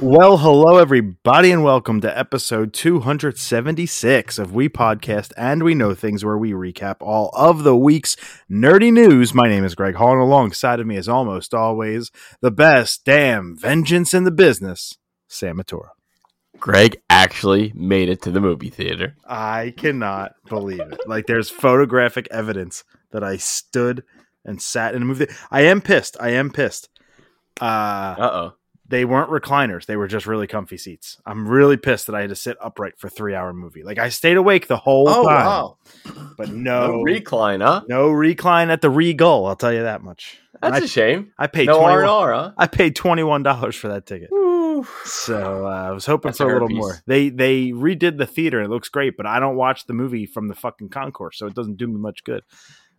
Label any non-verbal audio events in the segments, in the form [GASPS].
Well, hello, everybody, and welcome to episode 276 of We Podcast and We Know Things, where we recap all of the week's nerdy news. My name is Greg Hall, and alongside of me, as almost always, the best damn vengeance in the business, Sam Matura. Greg actually made it to the movie theater. I cannot believe it. Like, there's photographic evidence that I stood and sat in a movie. I am pissed. I am pissed. Uh, Uh oh. They weren't recliners. They were just really comfy seats. I'm really pissed that I had to sit upright for a three hour movie. Like I stayed awake the whole Oh time, wow. but [CLEARS THROAT] No no, recline, huh? no recline at the Regal. I'll tell you that much. That's I, a shame. I paid No R and 21 R, huh? I paid twenty one dollars for that ticket. Woo. So uh, I was hoping That's for a little herpes. more. They they redid the theater. It looks great, but I don't watch the movie from the fucking concourse, so it doesn't do me much good.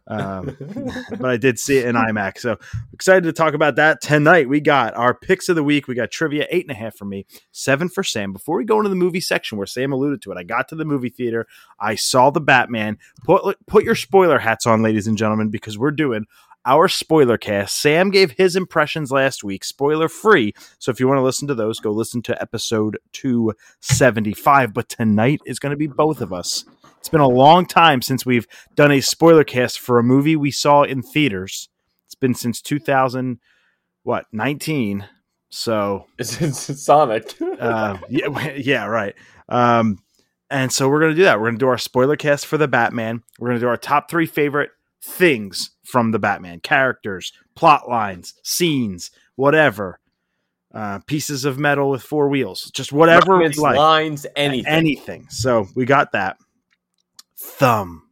Um, [LAUGHS] but I did see it in IMAX. So excited to talk about that tonight. We got our picks of the week. We got trivia eight and a half for me, seven for Sam. Before we go into the movie section where Sam alluded to it, I got to the movie theater. I saw the Batman. Put put your spoiler hats on, ladies and gentlemen, because we're doing our spoiler cast. Sam gave his impressions last week, spoiler free. So if you want to listen to those, go listen to episode 275. But tonight is going to be both of us. It's been a long time since we've done a spoiler cast for a movie we saw in theaters. It's been since 2000, what, 19. So, [LAUGHS] It's, it's Sonic. uh, [LAUGHS] yeah, yeah, right. Um, and so we're going to do that. We're going to do our spoiler cast for the Batman. We're going to do our top three favorite things from the Batman characters, plot lines, scenes, whatever. Uh, pieces of metal with four wheels, just whatever Moments, like lines, anything. anything. So we got that. Thumb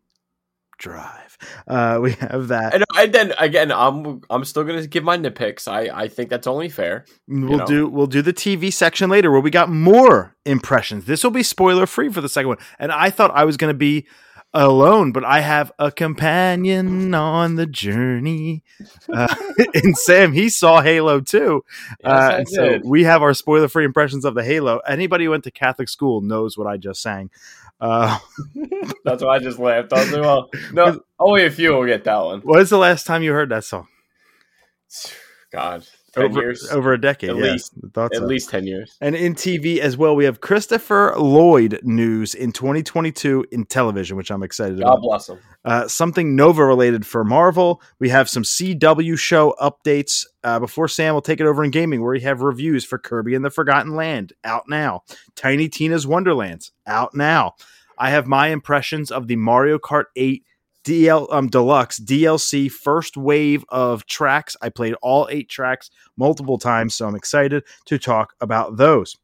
drive. Uh, we have that. and, and then again, I'm I'm still gonna give my nitpicks. I I think that's only fair. We'll know. do we'll do the TV section later where we got more impressions. This will be spoiler free for the second one. And I thought I was going to be alone, but I have a companion on the journey. Uh, [LAUGHS] and Sam, he saw Halo too. Uh, so we have our spoiler free impressions of the Halo. Anybody who went to Catholic school knows what I just sang. Uh, [LAUGHS] That's why I just laughed. I was like, well, no, [LAUGHS] only a few will get that one. what is the last time you heard that song? God, over, years, over a decade, At yeah. least. Thought at so. least ten years. And in TV as well, we have Christopher Lloyd news in 2022 in television, which I'm excited God about. bless him. Uh, something Nova related for Marvel. We have some CW show updates uh, before Sam will take it over in gaming, where we have reviews for Kirby and the Forgotten Land out now. Tiny Tina's Wonderlands out now. I have my impressions of the Mario Kart 8 DL um, Deluxe DLC first wave of tracks. I played all eight tracks multiple times, so I'm excited to talk about those.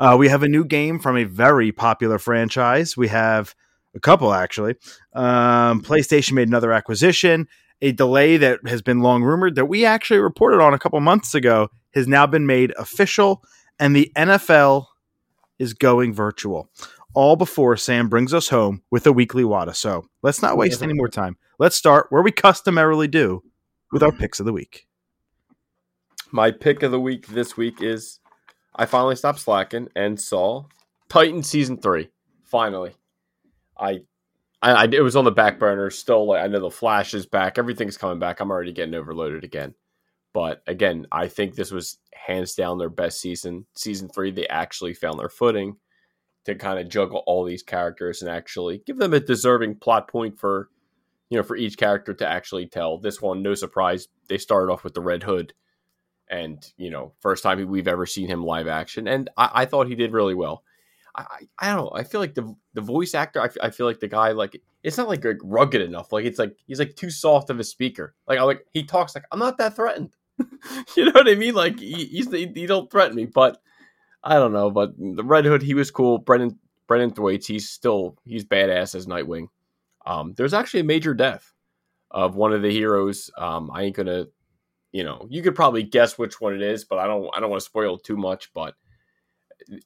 Uh, we have a new game from a very popular franchise. We have a couple actually. Um, PlayStation made another acquisition. A delay that has been long rumored that we actually reported on a couple months ago has now been made official, and the NFL is going virtual. All before Sam brings us home with a weekly WADA. So let's not waste any more time. Let's start where we customarily do with our picks of the week. My pick of the week this week is I finally stopped slacking and saw Titan season three. Finally, I, I, I it was on the back burner. Still, like I know the Flash is back. Everything's coming back. I'm already getting overloaded again. But again, I think this was hands down their best season. Season three, they actually found their footing to kind of juggle all these characters and actually give them a deserving plot point for, you know, for each character to actually tell. This one, no surprise, they started off with the Red Hood and you know first time we've ever seen him live action and i, I thought he did really well. I, I don't know i feel like the the voice actor I, f- I feel like the guy like it's not like, like rugged enough like it's like he's like too soft of a speaker. Like i like he talks like i'm not that threatened. [LAUGHS] You know what i mean? Like he, he's he, he don't threaten me but i don't know but the red hood he was cool. Brenton brenton thwaites he's still he's badass as nightwing. Um there's actually a major death of one of the heroes. Um i ain't gonna you know, you could probably guess which one it is, but I don't I don't want to spoil too much, but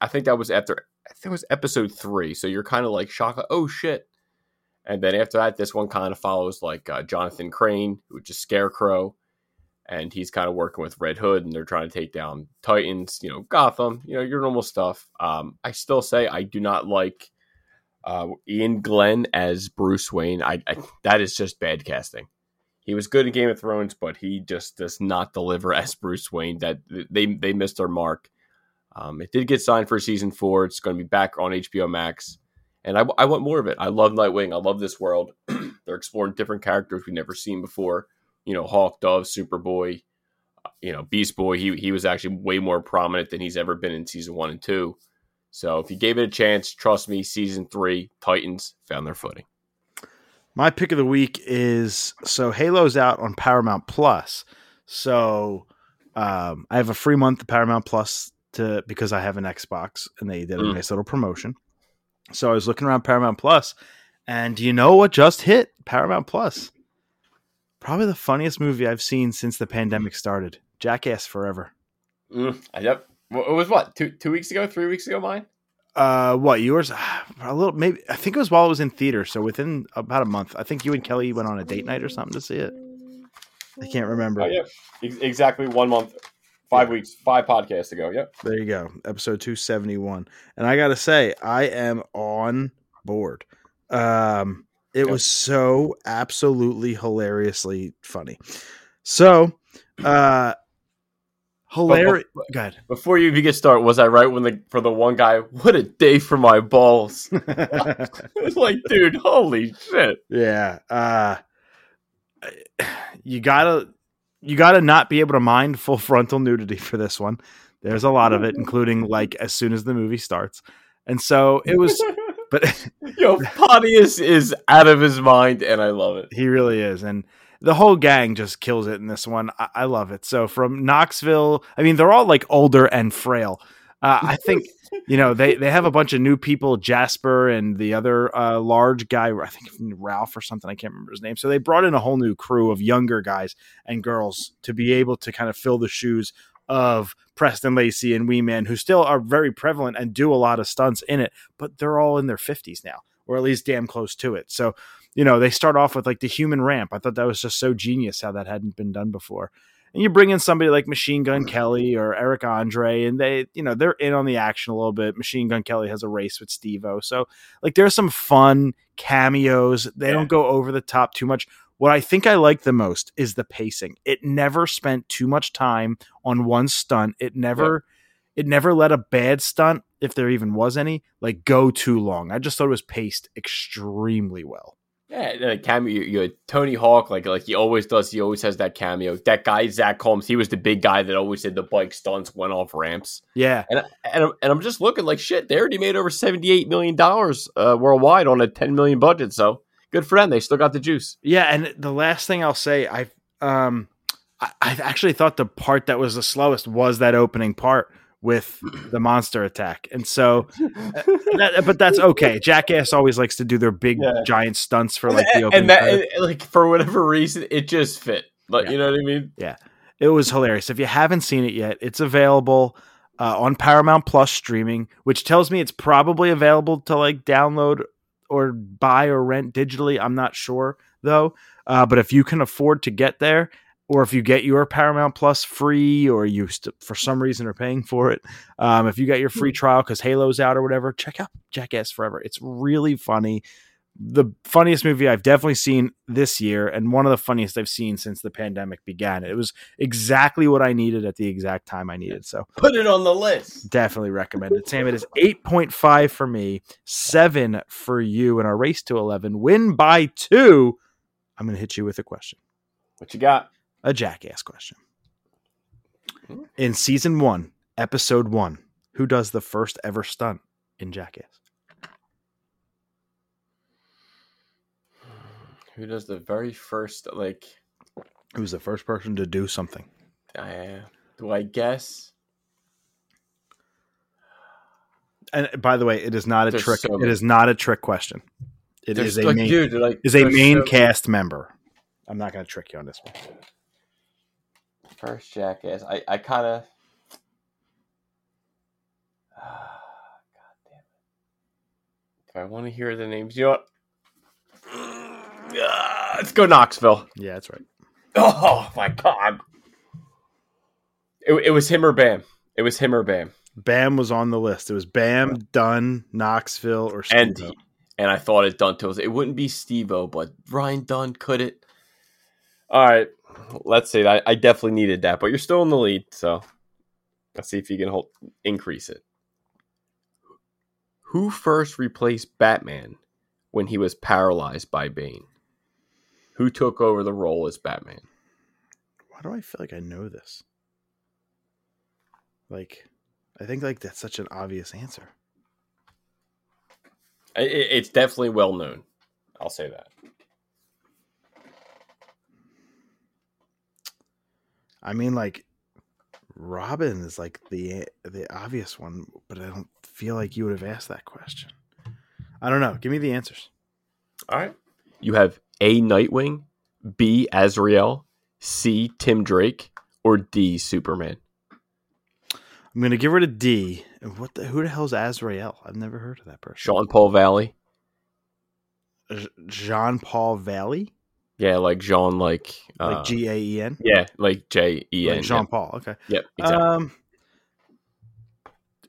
I think that was after I think it was episode 3, so you're kind of like shocked, oh shit. And then after that this one kind of follows like uh, Jonathan Crane, which is Scarecrow, and he's kind of working with Red Hood and they're trying to take down Titans, you know, Gotham, you know, your normal stuff. Um I still say I do not like uh, Iain Glen as Bruce Wayne. I, I that is just bad casting he was good in Game of Thrones, but he just does not deliver [LAUGHS] as Bruce Wayne. That they they missed their mark. Um, it did get signed for season four. It's going to be back on HBO Max, and I, I want more of it. I love Nightwing. I love this world. [CLEARS THROAT] They're exploring different characters we've never seen before. You know, Hawk, Dove, Superboy, you know, Beast Boy. He he was actually way more prominent than he's ever been in season one and two. So if you gave it a chance, trust me, season three, Titans found their footing. My pick of the week is so Halo's out on Paramount Plus. So um, I have a free month of Paramount Plus to because I have an Xbox and they did a Mm. nice little promotion. So I was looking around Paramount Plus, and do you know what just hit Paramount Plus? Probably the funniest movie I've seen since the pandemic started. Jackass Forever. Mm, yep. It was what two two weeks ago, three weeks ago. Mine. Uh, what yours? [SIGHS] A little, maybe. I think it was while it was in theater. So within about a month, I think you and Kelly went on a date night or something to see it. I can't remember. Oh yeah, Ex- exactly one month, five weeks, five podcasts ago. Yep. There you go, episode two seventy one. And I gotta say, I am on board. Um, it was so absolutely hilariously funny. So, uh, hilarious. But- Go ahead. Before you even get started, was I right when the for the one guy? What a day for my balls! it's [LAUGHS] [LAUGHS] like, dude, holy shit! yeah. Uh, you gotta you gotta not be able to mind full frontal nudity for this one. There's a lot of it, including like as soon as the movie starts. And so it was, [LAUGHS] but [LAUGHS] Yo, Potty is is out of his mind, and I love it. he really is. And the whole gang just kills it in this one. I, I love it. So from Knoxville, I mean, they're all like older and frail. Uh, I think [LAUGHS] you know they they have a bunch of new people, Jasper and the other uh, large guy, I think Ralph or something. I can't remember his name. So they brought in a whole new crew of younger guys and girls to be able to kind of fill the shoes of Preston Lacy and Wee Man, who still are very prevalent and do a lot of stunts in it, but they're all in their fifties now, or at least damn close to it. So you know they start off with like the human ramp. I thought that was just so genius how that hadn't been done before and you bring in somebody like Machine Gun Kelly or Eric Andre, and they, you know, they're in on the action a little bit. Machine Gun Kelly has a race with Steve O. So, like, there's some fun cameos. They Yeah. don't go over the top too much. What I think I like the most is the pacing. It never spent too much time on one stunt. It never, it never let a bad stunt, if there even was any, like go too long. I just thought it was paced extremely well. Yeah, cameo. You, you Tony Hawk, like like he always does. He always has that cameo. That guy Zach Holmes, he was the big guy that always did the bike stunts, went off ramps. Yeah, And and I'm, and I'm just looking like shit. They already made over seventy eight million dollars uh, worldwide on a ten million budget. So good for them. They still got the juice. Yeah, and the last thing I'll say, I um, I, I actually thought the part that was the slowest was that opening part with the monster attack, and so, uh, that, but that's okay. Jackass always likes to do their big Yeah. giant stunts for like the opening. and that credits. and, like for whatever reason, it just fit. Like Yeah. you know what I mean? Yeah, it was hilarious. If you haven't seen it yet, it's available uh, on Paramount Plus streaming, which tells me it's probably available to like download or buy or rent digitally. I'm not sure though. Uh, but if you can afford to get there, or if you get your Paramount Plus free, or you st- for some reason are paying for it, um, if you got your free trial because Halo's out or whatever, check out Jackass Forever. It's really funny. The funniest movie I've definitely seen this year, and one of the funniest I've seen since the pandemic began. It was exactly what I needed at the exact time I needed. So Put it on the list. definitely recommend it. Sam, it is 8.5 for me, 7 for you in our race to 11. Win by two. I'm going to hit you with a question, What you got? a jackass question. In season one, episode one, who does the first ever stunt in Jackass? Who does the very first like? Who's the first person to do something? Uh, do I guess? And by the way, it is not a There's trick. so it many. is not a trick question. It is a like, main, dude, like is a main so- cast member. I'm not going to trick you on this one. First jackass. I, I kind of. [SIGHS] God damn it. I want to hear the names? You know what? Ah, let's go Knoxville. Yeah, that's right. Oh my god. It, it was him or Bam. It was him or Bam. Bam was on the list. It was Bam, Dunn, Knoxville, or And Steve-O. and I thought it Dunn too. It wouldn't be Steve-O, but Ryan Dunn could it. All right. Let's see. I, I definitely needed that, but you're still in the lead, so Let's see if you can hold increase it. Who first replaced Batman when he was paralyzed by Bane? Who took over the role as Batman? Why do I feel like I know this? Like, I think like that's such an obvious answer. I- I- It's definitely well known. I'll say that. I mean, like, Robin is like the the obvious one, but I don't feel like you would have asked that question. I don't know. Give me the answers. All right. You have A. Nightwing, B. Azrael, C. Tim Drake, or D. Superman. I'm gonna give rid of D. And what the who the hell's Azrael? I've never heard of that person. Sean Paul Valley. Jean Paul Valley, Yeah, like Jean, like uh, like G A E N, yeah, like J E N. like Jean Paul. Okay. Yep. Exactly. Um,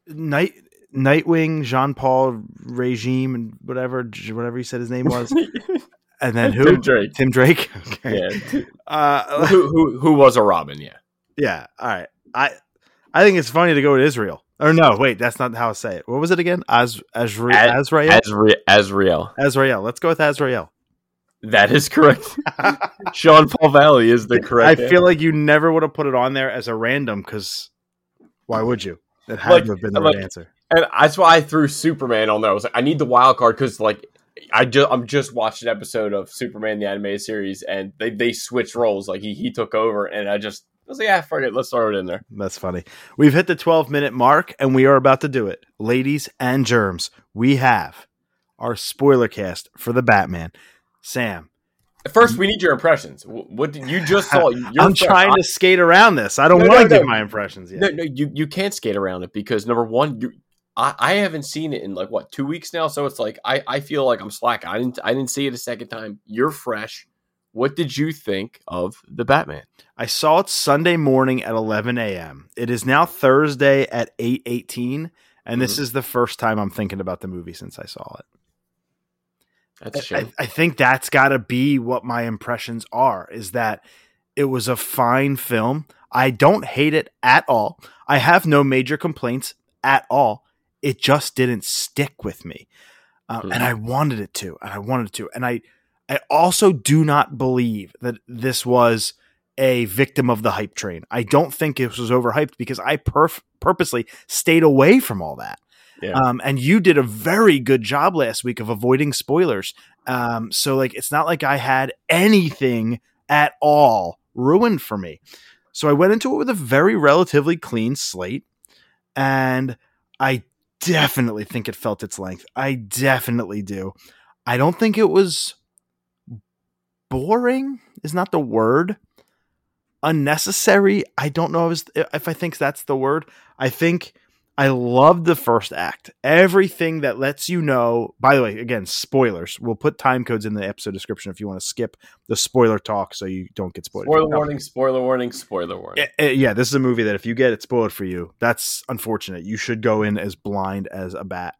Night Nightwing, Jean Paul regime, and whatever whatever he said his name was, [LAUGHS] and then who? Tim Drake. Tim Drake. [LAUGHS] Okay. Yeah. Uh, who, who who was a Robin? Yeah. yeah. All right. I I think it's funny to go to Israel. Or no, wait, that's not how I say it. What was it again? Az Azra- Az- Azrael. Azra- Azrael. Azrael. Let's go with Azrael. That is correct. [LAUGHS] Sean Paul Valley is the correct. I correct. feel like you never would have put it on there as a random because why would you? It had Like- to have been the like- right answer. and that's why I threw Superman on there. I was like, I need the wild card because like I just I'm just watched an episode of Superman the animated series and they they switched roles. Like he he took over and I just I was like, yeah, fuck it, let's throw it in there. That's funny. We've hit the 12 minute mark and we are about to do it. Ladies and germs, we have our spoiler cast for the Batman. Sam, First, we need your impressions. What did you just saw? [LAUGHS] You're I'm fresh. trying to skate around this. I don't No, want to no, give my impressions yet. No, no, you you can't skate around it because number one, you I, I haven't seen it in like what two weeks now, so it's like I, I feel like I'm slacking. I didn't I didn't see it a second time. You're fresh. What did you think of the Batman? I saw it Sunday morning at 11 a.m. It is now Thursday at 8:18, and this Mm-hmm. is the first time I'm thinking about the movie since I saw it. That's I, shame. I think that's got to be what my impressions are. Is that it was a fine film. I don't hate it at all. I have no major complaints at all. It just didn't stick with me, um, Hmm. and I wanted it to, and I wanted it to, and I, I also do not believe that this was a victim of the hype train. I don't think it was overhyped because I perf- purposely stayed away from all that. Yeah. Um, and you did a very good job last week of avoiding spoilers. Um, so like it's not like I had anything at all ruined for me. So I went into it with a very relatively clean slate, and I definitely think it felt its length. I definitely do. I don't think it was boring. Is not the word. Unnecessary. I don't know if, I think that's the word. I think I loved the first act. Everything that lets you know. By the way, again, spoilers. We'll put time codes in the episode description if you want to skip the spoiler talk so you don't get spoiled. Spoiler warning, spoiler warning, spoiler warning. Eh, eh, yeah, this is a movie that if you get it spoiled for you, that's unfortunate. You should go in as blind as a bat.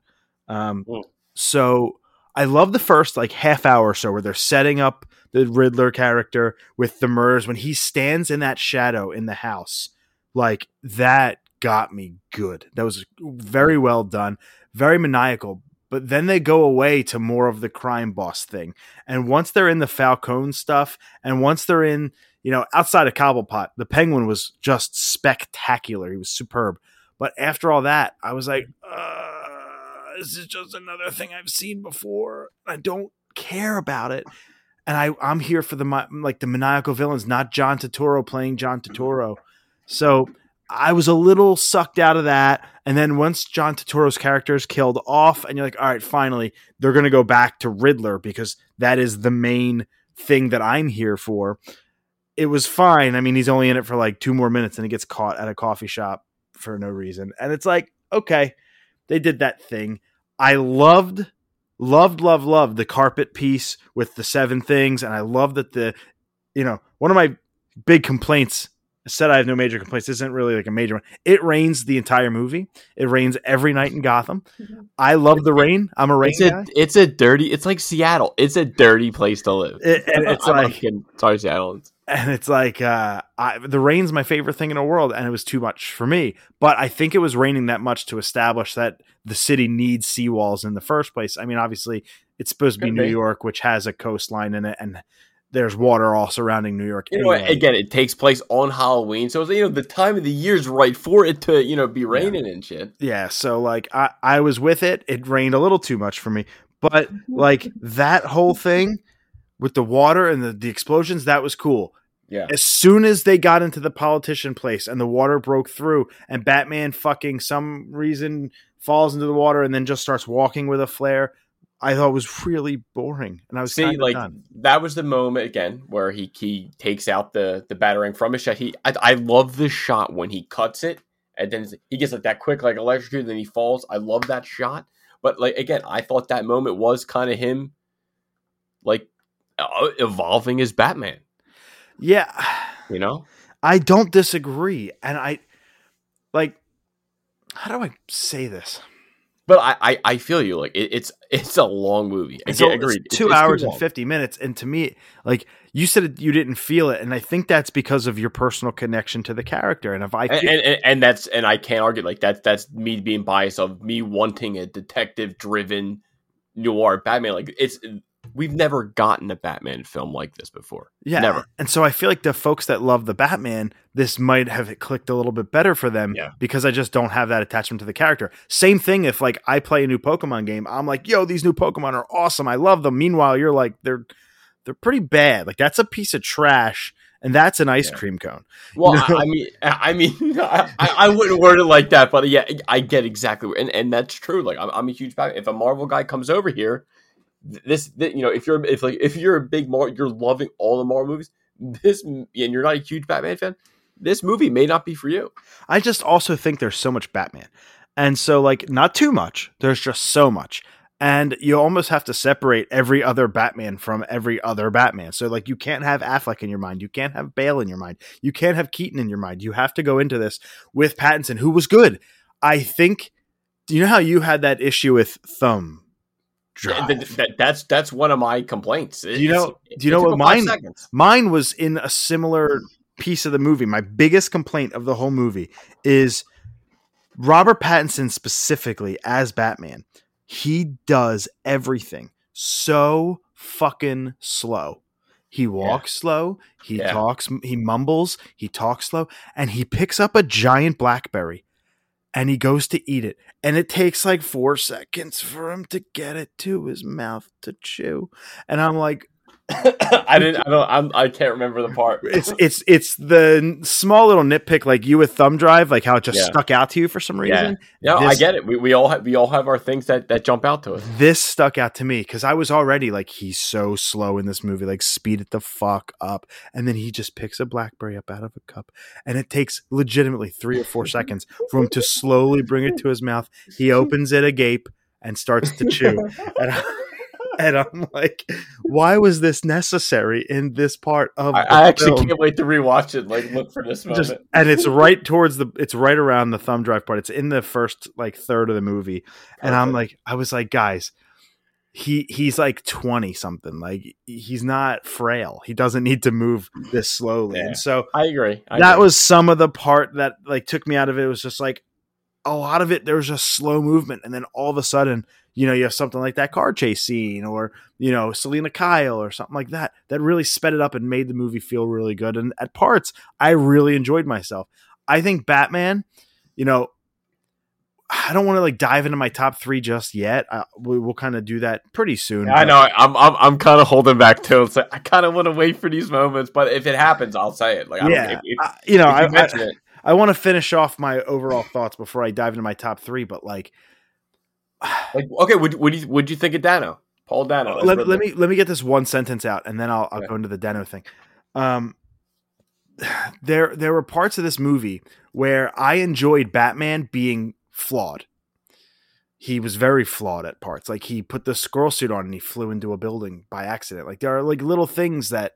Um, Mm. so I love the first like half hour or so where they're setting up the Riddler character with the murders when he stands in that shadow in the house. Like that got me good. That was very well done, very maniacal. But then they go away to more of the crime boss thing. And once they're in the Falcone stuff, and once they're in you know, outside of Cobblepot, the Penguin was just spectacular. He was superb. But after all that, I was like, uh, this is just another thing I've seen before. I don't care about it. And I, I'm here for the like the maniacal villains, not John Turturro playing John Turturro. So I was a little sucked out of that. And then once John Turturro's character is killed off, and you're like, all right, finally, they're going to go back to Riddler because that is the main thing that I'm here for it was fine. I mean, he's only in it for like two more minutes and he gets caught at a coffee shop for no reason. And it's like, okay, they did that thing. I loved, loved, loved, loved the carpet piece with the seven things. And I love that the, you know, one of my big complaints said I have no major complaints. This isn't really like a major one. It rains the entire movie. It rains every night in Gotham. I love the rain. I'm a rain It's guy. a it's a dirty. It's like Seattle. It's a dirty place to live. It- and it's [LAUGHS] I'm- I'm like kidding. sorry, Seattle. and it's like uh, I, the rain's my favorite thing in the world, and it was too much for me. But I think it was raining that much to establish that the city needs seawalls in the first place. I mean, obviously, it's supposed to be Could New. York, which has a coastline in it, and there's water all surrounding New York. You know, anyway. again, it takes place on Halloween, so you know the time of the year's right for it to you know be raining and shit. yeah. So like, I I was with it. It rained a little too much for me, but like that whole thing with the water and the, the explosions, that was cool. Yeah, as soon as they got into the politician place and the water broke through and Batman fucking some reason falls into the water and then just starts walking with a flare, I thought was really boring. And I was see, like done. that was the moment again where he he takes out the the batarang from his shot. He I, I love the shot when he cuts it and then he gets like that quick like electrocuted, and then he falls. I love that shot. But like again, I thought that moment was kind of him, like uh, evolving as Batman. Yeah, You know, I don't disagree. And I like how do I say this? But I I, I feel you. Like it, it's [LAUGHS] it's a long movie. It's, Again, a- it's agreed. two It's- hours and 50 minutes. And to me, like you said, you didn't feel it. And I think that's because of your personal connection to the character. And if I, and, and, and- that's and I can't argue like that. That's me being biased of me wanting a detective driven noir Batman. Like it's we've never gotten a Batman film like this before. Yeah. Never. And so I feel like the folks that love the Batman, this might have clicked a little bit better for them Yeah. because I just don't have that attachment to the character. Same thing if like I play a new Pokemon game, I'm like, yo, these new Pokemon are awesome. I love them. Meanwhile, you're like, they're they're pretty bad. Like that's a piece of trash and that's an ice Yeah. cream cone. [LAUGHS] Well, You know? I, I mean, [LAUGHS] I mean, I, I wouldn't word it like that, but yeah, I get exactly, and and that's true. Like I'm, I'm a huge Batman. If a Marvel guy comes over here, th- this, you know, if you're if like if you're a big Marvel, you're loving all the Marvel movies. This and you're not a huge Batman fan. This movie may not be for you. I just also think there's so much Batman. And so like not too much. There's just so much. And you almost have to separate every other Batman from every other Batman. So like you can't have Affleck in your mind. You can't have Bale in your mind. You can't have Keaton in your mind. You have to go into this with Pattinson, who was good. I think do you know how you had that issue with Thumb? Drive? th- that- that's that's one of my complaints. Do you know- do you know what mine- seconds. Mine was in a similar piece of the movie. My biggest complaint of the whole movie is Robert Pattinson specifically as Batman. He does everything so fucking slow. He walks slow, he Yeah. talks, he mumbles, he talks slow, and he picks up a giant blackberry and he goes to eat it. And it takes like four seconds for him to get it to his mouth to chew. And I'm like, I didn't. I don't. I'm, I can't remember the part. it's it's it's the small little nitpick like you with thumb drive like how it just Yeah. stuck out to you for some reason Yeah, I This- get it. We, we all have we all have our things that that jump out to us. this stuck out to me because i was already like he's so slow in this movie like speed it the fuck up and then he just picks a blackberry up out of a cup and it takes legitimately three or four seconds for him to slowly bring it to his mouth he opens it agape and starts to chew and, I, [LAUGHS] and i'm like why was this necessary in this part of I, I actually film? can't wait to rewatch it. Like look for this moment. just and it's [LAUGHS] right towards the it's right around the thumb drive part it's in the first like third of the movie and i'm like i was like guys he he's like 20 something like he's not frail he doesn't need to move this slowly Yeah. and so I agree. I that agree. was some of the part that like took me out of it. It was just like a lot of it there was just slow movement and then all of a sudden you know you have something like that car chase scene or you know selena kyle or something like that that really sped it up and made the movie feel really good and at parts i really enjoyed myself i think batman you know i don't want to like dive into my top three just yet I, we, we'll kind of do that pretty soon I know. I'm I'm, I'm kind of holding back too. It's like, I kind of want to wait for these moments, but if it happens, I'll say it. Like I yeah don't, if, if, I- you know you I, I, I want to finish off my overall thoughts before i dive into my top three but like like okay, would would you would you think of Dano? Paul Dano. as let, let me let me get this one sentence out and then I'll, I'll Okay. go into the Dano thing. Um, there there were parts of this movie where I enjoyed Batman being flawed. He was very flawed at parts. Like he put the squirrel suit on and he flew into a building by accident. Like there are like little things that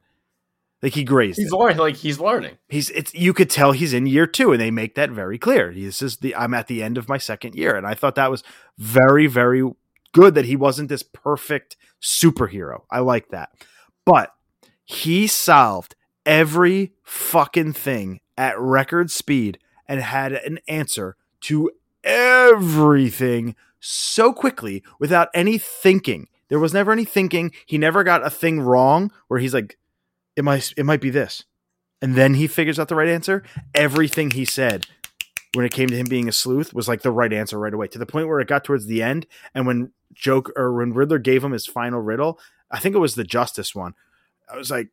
like he grazed. He's learning. Like he's learning. He's it's you could tell he's in year two, and they make that very clear. This is the I'm at the end of my second year, and I thought that was very very good that he wasn't this perfect superhero. I like that, but he solved every fucking thing at record speed and had an answer to everything so quickly without any thinking. There was never any thinking. He never got a thing wrong where he's like, it might it might be this. And then he figures out the right answer. Everything he said when it came to him being a sleuth was like the right answer right away to the point where it got towards the end and when joke or when riddler gave him his final riddle i think it was the justice one i was like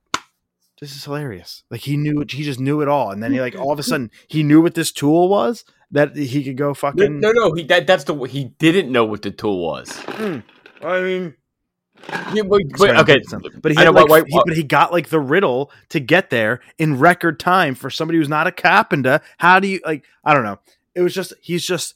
this is hilarious like he knew he just knew it all and then he like all of a [LAUGHS] sudden he knew what this tool was that he could go No, fucking no, no. He that, that's the he didn't know what the tool was. Hmm. i mean Yeah, but, but, okay, but he, like, why- why- he- but he got like the riddle to get there in record time for somebody who's not a carpenter. How do you like? I don't know. It was just he's just.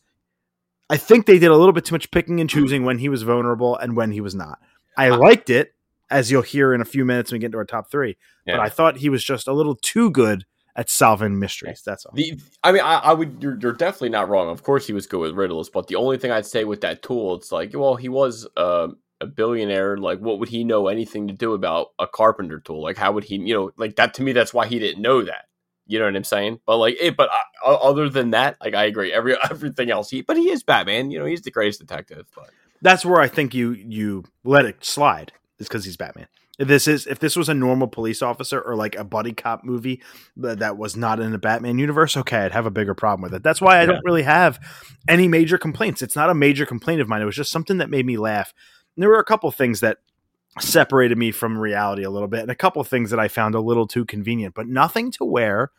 I think they did a little bit too much picking and choosing when he was vulnerable and when he was not. I liked it, as you'll hear in a few minutes when we get into our top three. But I thought he was just a little too good at solving mysteries. That's all. The, I mean, I, I would. You're, you're definitely not wrong. Of course, he was good with riddles, but the only thing I'd say with that tool, it's like, well, he was uh, a billionaire. Like, what would he know anything to do about a carpenter tool? Like, how would he, you know, like that? To me, that's why he didn't know that. You know what I'm saying? But like, it, but uh, other than that, like, I agree. Every [LAUGHS] everything else, he, but he is Batman. You know, he's the greatest detective. But that's where I think you you let it slide is because he's Batman. If this is if this was a normal police officer or like a buddy cop movie that, that was not in the Batman universe, okay, I'd have a bigger problem with it. That's why I Yeah. don't really have any major complaints. It's not a major complaint of mine. It was just something that made me laugh. And there were a couple things that separated me from reality a little bit, and a couple things that I found a little too convenient, but nothing to where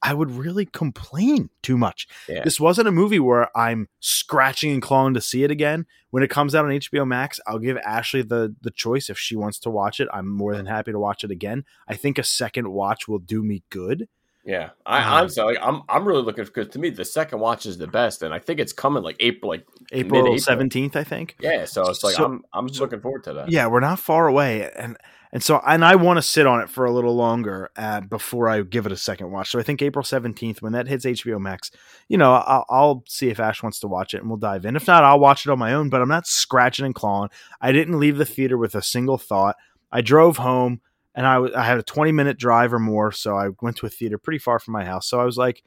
I would really complain too much. Yeah. This wasn't a movie where I'm scratching and clawing to see it again. When it comes out on HBO Max, I'll give Ashley the the choice if she wants to watch it. I'm more than happy to watch it again. I think a second watch will do me good. Yeah, I Um, honestly, like, I'm I'm really looking because to me, the second watch is the best, and I think it's coming like April, like April seventeenth, I think. yeah. So it's like So- I'm I'm looking forward to that. Yeah, we're not far away, and and so and I want to sit on it for a little longer uh, before I give it a second watch. So I think April seventeenth, when that hits HBO Max, you know, I'll, I'll see if Ash wants to watch it, and we'll dive in. If not, I'll watch it on my own. But I'm not scratching and clawing. I didn't leave the theater with a single thought. I drove home, and I w- I had a 20 minute drive or more, so I went to a theater pretty far from my house. So I was like,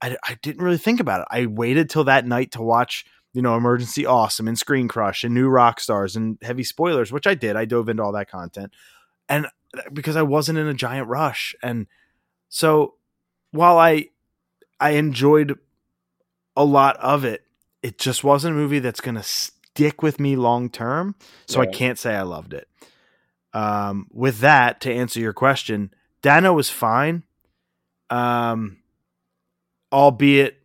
I, I didn't really think about it. I waited till that night to watch you know, Emergency Awesome and Screen Crush and New Rock Stars and Heavy Spoilers, which I did. I dove into all that content. And uh, because I wasn't in a giant rush. And so while I I enjoyed a lot of it, it just wasn't a movie that's gonna stick with me long term. So I can't say I loved it. Um, with that, to answer your question, Dano was fine. Um, albeit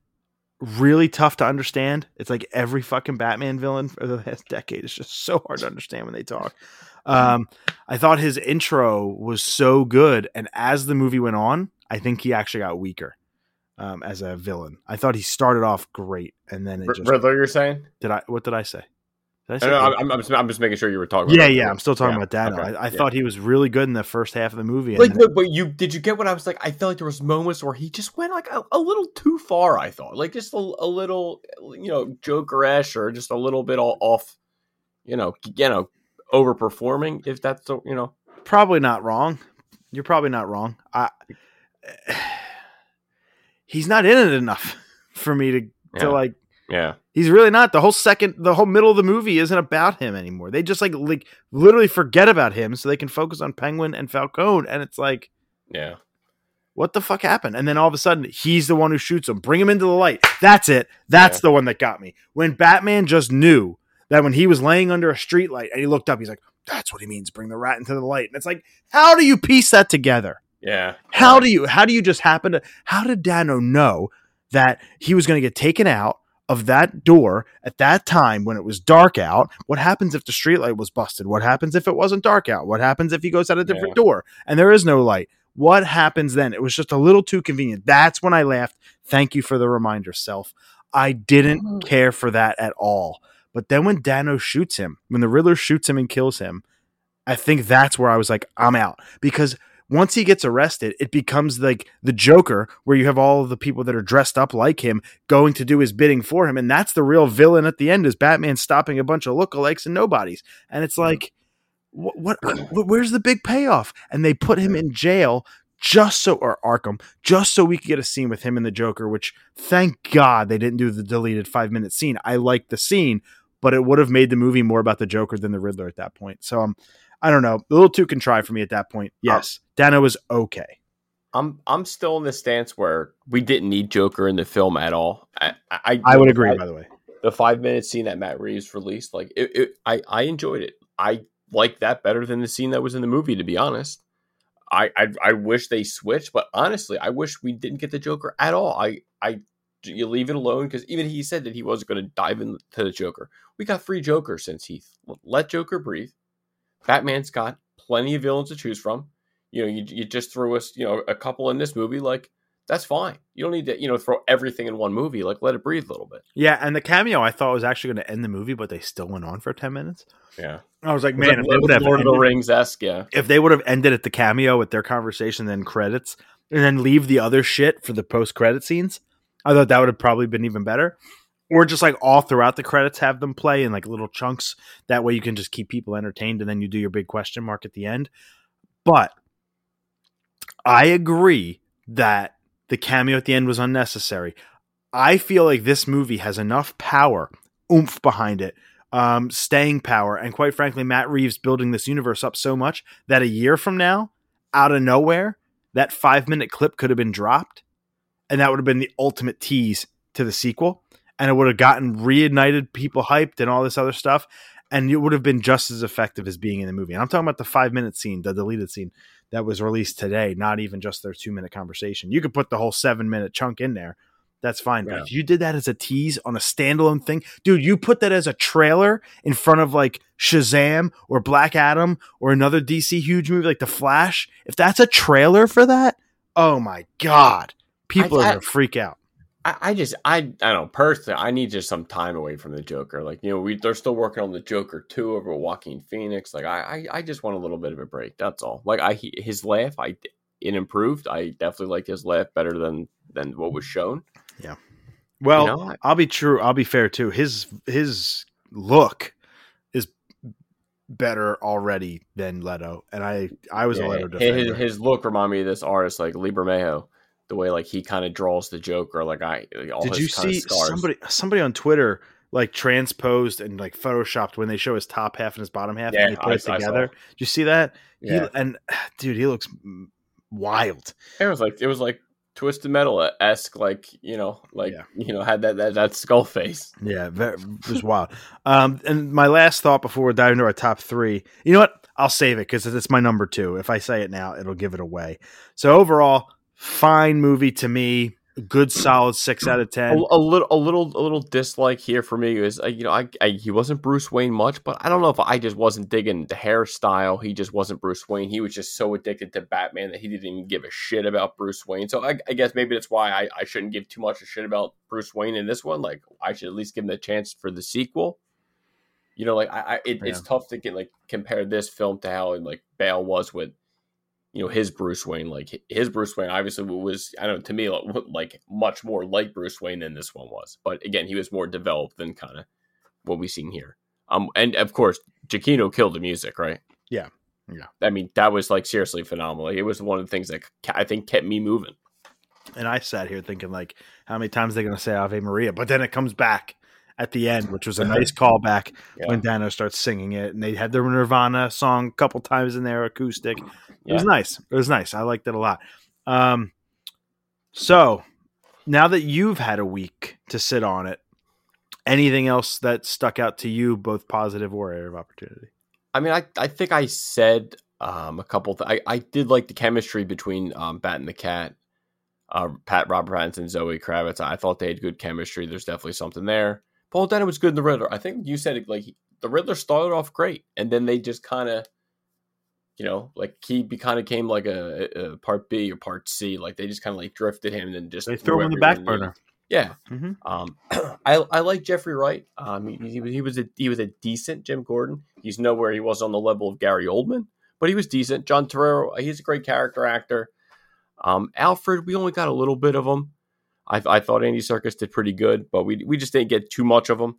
really tough to understand. It's like every fucking Batman villain for the last [LAUGHS] decade. is just so hard to understand when they talk. Um, I thought his intro was so good, and as the movie went on, I think he actually got weaker um, as a villain. I thought he started off great, and then it just Riddler, you're saying? did. I what did I say? I I know? I'm, I'm, just, I'm just making sure you were talking. yeah, yeah. I'm still talking Yeah, about Dano. okay, I, I yeah. thought he was really good in the first half of the movie. and Like, no, but you did you get what I was like? I felt like there was moments where he just went like a, a little too far. I thought, like just a, a little, you know, Joker-ish or just a little bit all off, you know, you know, overperforming. If that's you know, probably not wrong. You're probably not wrong. I [SIGHS] he's not in it enough [LAUGHS] for me to Yeah. to like. yeah, He's really not. The whole second, the whole middle of the movie isn't about him anymore. They just like like literally forget about him so they can focus on Penguin and Falcone, and it's like. yeah, What the fuck happened? And then all of a sudden, he's the one who shoots him. Bring him into the light. That's it. That's Yeah. the one that got me. When Batman just knew that when he was laying under a streetlight and he looked up, he's like, "That's what he means. Bring the rat into the light." And it's like, how do you piece that together? yeah. How do you how do you just happen to how did Dano know that he was going to get taken out of that door at that time when it was dark out? What happens if the streetlight was busted? What happens if it wasn't dark out? What happens if he goes out a different door and there is no light? What happens then? It was just a little too convenient. That's when I laughed. Thank you for the reminder, self. I didn't mm-hmm. care for that at all. But then when Dano shoots him, when the Riddler shoots him and kills him, I think that's where I was like, I'm out. Because once he gets arrested, it becomes like the Joker, where you have all of the people that are dressed up like him going to do his bidding for him. And that's the real villain at the end is Batman stopping a bunch of lookalikes and nobodies. And it's like, what, what where's the big payoff? And they put him in jail just so or Arkham, just so we could get a scene with him and the Joker, which thank God they didn't do the deleted five minute scene. I like the scene, but it would have made the movie more about the Joker than the Riddler at that point. So um, I don't know, a little too contrived for me at that point. Oh. Yes, Dano was okay. I'm I'm still in the stance where we didn't need Joker in the film at all. I I, I would agree. By the way, the five minute scene that Matt Reeves released, like it, it, I I enjoyed it. I like that better than the scene that was in the movie. To be honest, I I, I wish they switched, but honestly, I wish we didn't get the Joker at all. I I you leave it alone because even he said that he wasn't going to dive into the Joker. We got three Jokers since Heath. Let Joker breathe. Batman's got plenty of villains to choose from. You know, you, you just threw us, you know, a couple in this movie. Like that's fine. You don't need to, you know, throw everything in one movie. Like let it breathe a little bit. Yeah, and the cameo I thought was actually going to end the movie, but they still went on for ten minutes. Yeah, I was like, man, if they would have Lord ended, of the Rings esque, yeah. If they would have ended at the cameo with their conversation, then credits, and then leave the other shit for the post credit scenes, I thought that would have probably been even better. Or just like all throughout the credits, have them play in like little chunks. That way, you can just keep people entertained, and then you do your big question mark at the end. But I agree that the cameo at the end was unnecessary. I feel like this movie has enough power, oomph behind it, um, staying power, and quite frankly, Matt Reeves building this universe up so much that a year from now, out of nowhere, that five minute clip could have been dropped, and that would have been the ultimate tease to the sequel, and it would have gotten reignited people hyped and all this other stuff, and it would have been just as effective as being in the movie. And I'm talking about the five minute scene, the deleted scene that was released today, not even just their two minute conversation. You could put the whole seven minute chunk in there. That's fine. Yeah. But if you did that as a tease on a standalone thing, dude, you put that as a trailer in front of like Shazam or Black Adam or another DC huge movie like The Flash. If that's a trailer for that, oh my God. People I, are going to freak out. I, I just I I don't know personally I need just some time away from the Joker. Like you know we they're still working on the Joker two over Joaquin Phoenix. Like I, I I just want a little bit of a break. That's all. Like I his laugh I it improved. I definitely like his laugh better than than what was shown. Yeah. Well, you know, I'll be true. I'll be fair too. His his look is better already than Leto, and I I was yeah, a Leto defender. His, his look remind me of this artist like Lee Bermejo the way like he kind of draws the Joker. Like I, all did you see somebody somebody on Twitter like transposed and like photoshopped when they show his top half and his bottom half yeah, and they put I, it together? Did you see that? Yeah. He, and [SIGHS] dude, he looks wild. It was like it was like twisted metal esque, like you know, like yeah. you know, had that that, that skull face. Yeah, very, it was wild. Um, and my last thought before we dive into our top three, you know what? I'll save it because it's my number two. If I say it now, it'll give it away. So overall, fine movie to me. Good solid six out of ten. A, a little, a little, a little dislike here for me is uh, you know I, I, he wasn't Bruce Wayne much, but I don't know if I just wasn't digging the hairstyle. He just wasn't Bruce Wayne. He was just so addicted to Batman that he didn't even give a shit about Bruce Wayne. So I, I guess maybe that's why I, I shouldn't give too much a shit about Bruce Wayne in this one. Like I should at least give him the chance for the sequel. You know, like I, I it, yeah. it's tough to get like compare this film to how like Bale was with you know his Bruce Wayne. Like his Bruce Wayne obviously was I don't know to me like much more like Bruce Wayne than this one was. But again, he was more developed than kind of what we seen here. Um, and of course, Giacchino killed the music, right? Yeah, yeah. I mean, that was like seriously phenomenal. It was one of the things that I think kept me moving. And I sat here thinking, like, how many times they're they going to say Ave Maria? But then it comes back at the end, which was a nice callback yeah. when Dano starts singing it. And they had their Nirvana song a couple times in there, acoustic. It yeah. was nice. It was nice. I liked it a lot. Um, so now that you've had a week to sit on it, anything else that stuck out to you, both positive or area of opportunity? I mean, I, I think I said um, a couple. Th- I I did like the chemistry between um, Bat and the Cat, uh, Pat Robert Pattinson, Zoe Kravitz. I thought they had good chemistry. There's definitely something there. Paul Dano was good in the Riddler. I think you said it like the Riddler started off great, and then they just kind of, you know, like he kind of came like a, a, part B or part C. Like they just kind of like drifted him and then just they threw him on the back burner. Yeah, mm-hmm. um, [CLEARS THROAT] I I like Jeffrey Wright. Um, he, he, he was a he was a decent Jim Gordon. He's nowhere he was on the level of Gary Oldman, but he was decent. John Turturro, he's a great character actor. Um, Alfred, we only got a little bit of him. I, I thought Andy Serkis did pretty good, but we we just didn't get too much of him.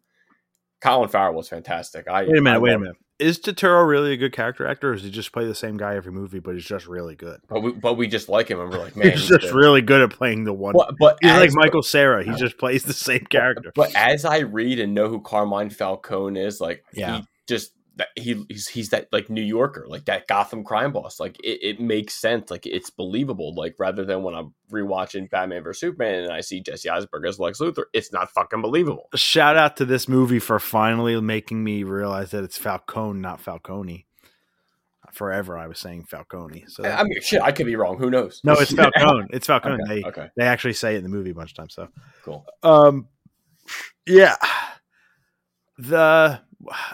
Colin Farrell was fantastic. I wait a minute, I wait a minute. is Turturro really a good character actor, or does he just play the same guy every movie, but he's just really good? But we, but we just like him, and we're like, [LAUGHS] man, he's, just good. really good at playing the one. But, but he's like Michael Cera. He just plays the same character. But as I read and know who Carmine Falcone is, like Yeah. he just that he he's, he's that like New Yorker, like that Gotham crime boss. Like it, it makes sense. Like it's believable. Like rather than when I'm rewatching Batman vs Superman and I see Jesse Eisenberg as Lex Luthor, it's not fucking believable. Shout out to this movie for finally making me realize that it's Falcone, not Falcone. Forever, I was saying Falcone. So I I mean, shit, I could be wrong. Who knows? no, it's [LAUGHS] Falcone. It's Falcone. Okay, They okay, they actually say it in the movie a bunch of times. So cool. Um, yeah. The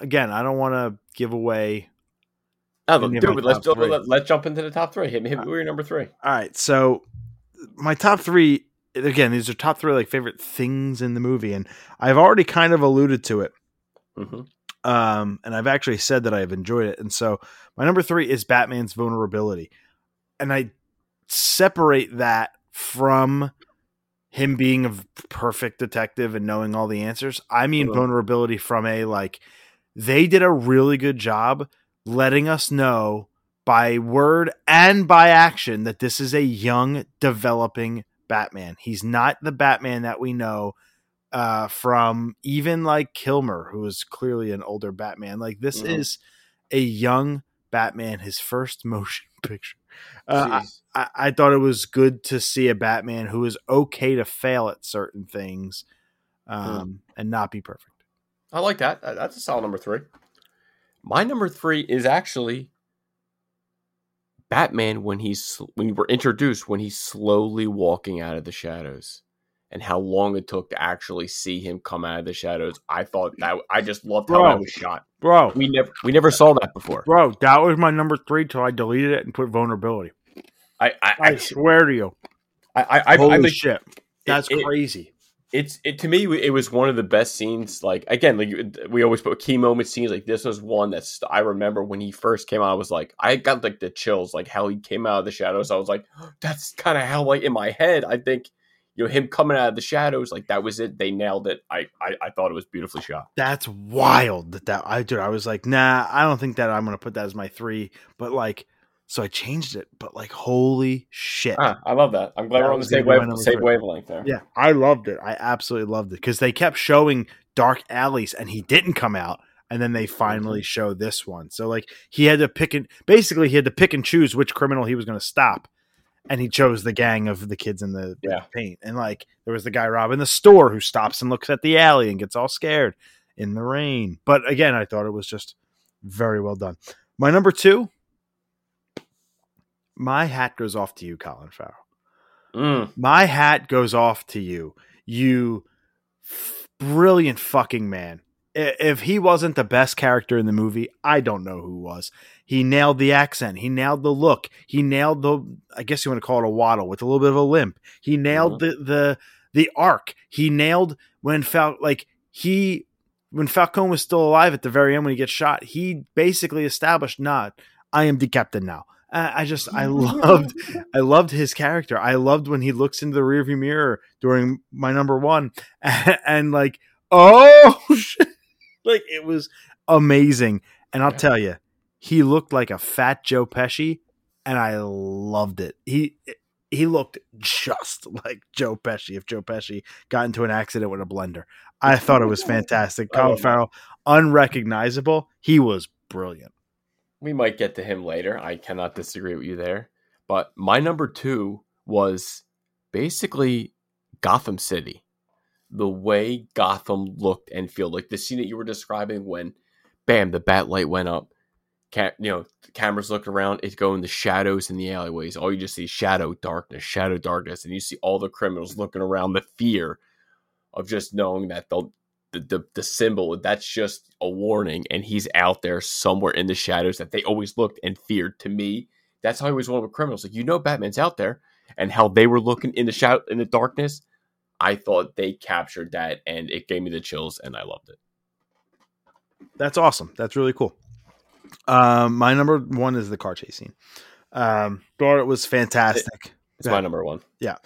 again, I don't want to give away. Oh, dude, let's top three. let, let's jump into the top three. Hit me, hit me with your number three. All right, so my top three again. These are top three like favorite things in the movie, and I've already kind of alluded to it. hmm Um, and I've actually said that I've enjoyed it, and so my number three is Batman's vulnerability, and I separate that from him being a perfect detective and knowing all the answers. I mean Mhm. vulnerability from a like they did a really good job letting us know by word and by action that this is a young developing Batman. He's not the Batman that we know uh, from even like Kilmer, who is clearly an older Batman. Like this Mhm. is a young Batman, his first [LAUGHS] motion picture. Uh, I- I, thought it was good to see a Batman who is okay to fail at certain things um, and not be perfect. I like that. That- That's a solid number three. My number three is actually Batman when he's when we're introduced when he's slowly walking out of the shadows, and how long it took to actually see him come out of the shadows. I thought that I just loved how Bro. that was shot. Bro, We never we never saw that before. bro, that was my number three till I deleted it and put vulnerability. I I I I swear to you. I, I, I, Holy I shit. That's it- crazy. It's it to me it was one of the best scenes like again like we always put key moment scenes like this was one that's i remember when he first came out i was like i got like the chills like how he came out of the shadows. I was like [GASPS] that's kind of how like in my head i think you know him coming out of the shadows like that was it. They nailed it. I i, I thought it was beautifully shot. That's wild that that I dude, I was like, nah, I don't think that I'm gonna put that as my three, but like so I changed it, but like holy shit. ah, i love that i'm glad That we're on the same gonna be my wave same wavelength there Yeah, I loved it. I absolutely loved it because they kept showing dark alleys and he didn't come out. And then they finally show this one. So like he had to pick and basically he had to pick and choose which criminal he was going to stop. And he chose the gang of the kids in the Yeah. paint. And like there was the guy robbing the store who stops and looks at the alley and gets all scared in the rain. But again, I thought it was just very well done. My number two, my hat goes off to you, Colin Farrell. Mm, my hat goes off to you you f- brilliant fucking man. I- if he wasn't the best character in the movie i don't know who was. He nailed the accent. He nailed the look. He nailed the i guess you want to call it a waddle with a little bit of a limp. He nailed the the the arc. He nailed when fal like he when falcone was still alive at the very end when he gets shot he basically established not i am the captain now I I just I [LAUGHS] loved I loved his character. I loved when he looks into the rearview mirror during my number one, and, [LAUGHS] and like, oh, [LAUGHS] like it was amazing. And I'll Yeah. tell you, he looked like a fat Joe Pesci, and I loved it. He he looked just like Joe Pesci. If Joe Pesci got into an accident with a blender, I thought it was fantastic. Colin. Farrell, unrecognizable. He was brilliant. We might get to him later. I cannot disagree with you there. But my number two was basically Gotham City. The way Gotham looked and feel like the scene that you were describing when, bam, the bat light went up. Ca- you know, the cameras look around. It's going the shadows in the alleyways. All you just see is shadow, darkness, shadow, darkness, and you see all the criminals looking around. The fear of just knowing that they'll the, the the symbol that's just a warning and he's out there somewhere in the shadows that they always looked and feared to me that's how he was one of the criminals like you know batman's out there and how they were looking in the shadow in the darkness i thought they captured that and it gave me the chills and i loved it That's awesome. That's really cool. Um, my number one is the car chase scene. Um, thought it was fantastic. it's Yeah. my number one Yeah.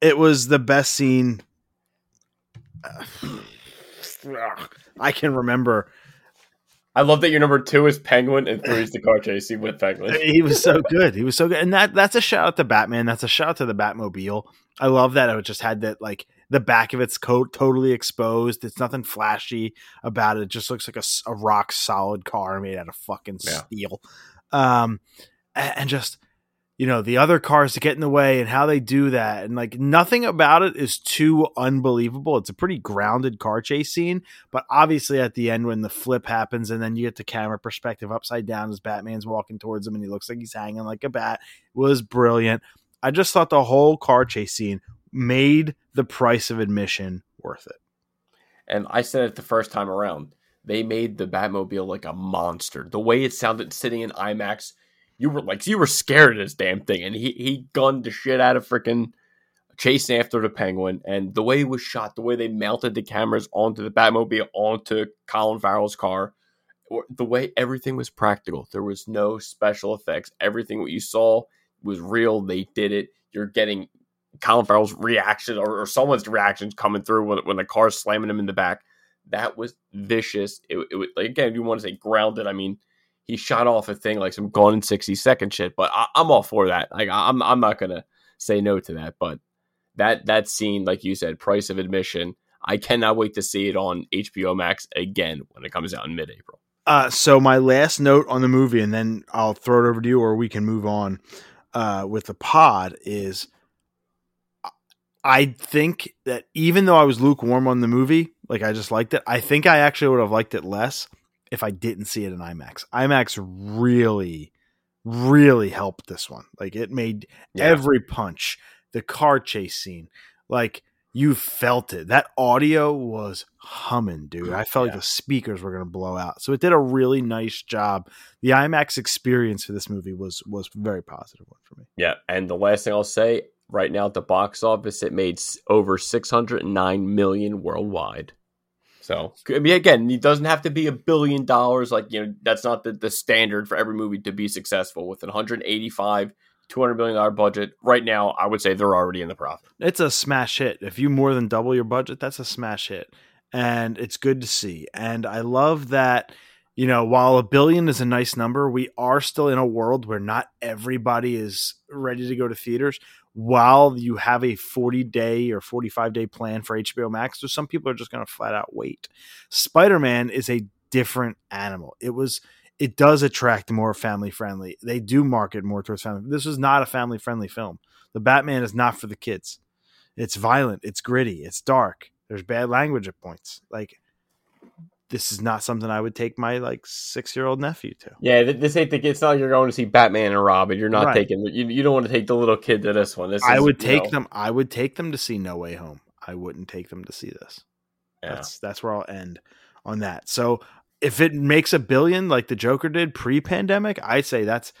It was the best scene. I can remember I love that your number two is Penguin and three is the car chase scene with Penguin. he was so good. He was so good, and that that's a shout out to Batman. That's a shout out to the Batmobile. I love that it just had that like the back of its coat totally exposed. It's nothing flashy about it. It just looks like a rock solid car made out of fucking Yeah. steel. Um, a- and just you know the other cars to get in the way and how they do that. And like nothing about it is too unbelievable. It's a pretty grounded car chase scene. But obviously at the end when the flip happens and then you get the camera perspective upside down as batman's walking towards him and he looks like he's hanging like a bat was brilliant. I just thought the whole car chase scene made the price of admission worth it. And I said it the first time around. They made the Batmobile like a monster. The way it sounded sitting in IMAX, you were like you were scared of this damn thing. And he he gunned the shit out of freaking chasing after the penguin. And the way it was shot, the way they mounted the cameras onto the Batmobile, onto Colin Farrell's car, the way everything was practical. There was no special effects. Everything what you saw was real. They did it. You're getting Colin Farrell's reaction or, or someone's reactions coming through when, when the car's slamming him in the back. That was vicious. It, it was again, you want to say grounded. I mean, he shot off a thing like some gone in sixty second shit. But I, I'm all for that. Like I'm I'm not gonna say no to that. But that that scene, like you said, price of admission. I cannot wait to see it on HBO Max again when it comes out in mid April. Uh, so my last note on the movie, and then I'll throw it over to you, or we can move on uh, with the pod. Is I think that even though I was lukewarm on the movie, like I just liked it, I think I actually would have liked it less if I didn't see it in IMAX. IMAX really, really helped this one. Like it made Yeah. every punch, the car chase scene, like you felt it. That audio was humming, dude. I felt Yeah. like the speakers were going to blow out. So it did a really nice job. The IMAX experience for this movie was was a very positive one for me. Yeah, and the last thing I'll say right now at the box office, it made over 609 million worldwide. So, I mean, again, it doesn't have to be a billion dollars. Like, you know, that's not the, the standard for every movie to be successful. With an 185, 200 million dollar budget, right now, I would say they're already in the profit. It's a smash hit. If you more than double your budget, that's a smash hit. And it's good to see. And I love that, you know, while a billion is a nice number, we are still in a world where not everybody is ready to go to theaters. While you have a 40 day or 45 day plan for HBO Max, so some people are just going to flat out wait. Spider Man is a different animal. It was it does attract more family friendly. They do market more towards family. This is not a family friendly film. The Batman is not for the kids. It's violent, it's gritty, it's dark. There's bad language at points. Like this is not something I would take my like six year old nephew to. Yeah, this ain't the. It's not like you're going to see Batman and Robin. You're not Right. taking. You, you don't want to take the little kid to this one. This I is, would take know, them. I would take them to see No Way Home. I wouldn't take them to see this. Yeah. That's that's where I'll end on that. So if it makes a billion like the Joker did pre-pandemic, I'd say that's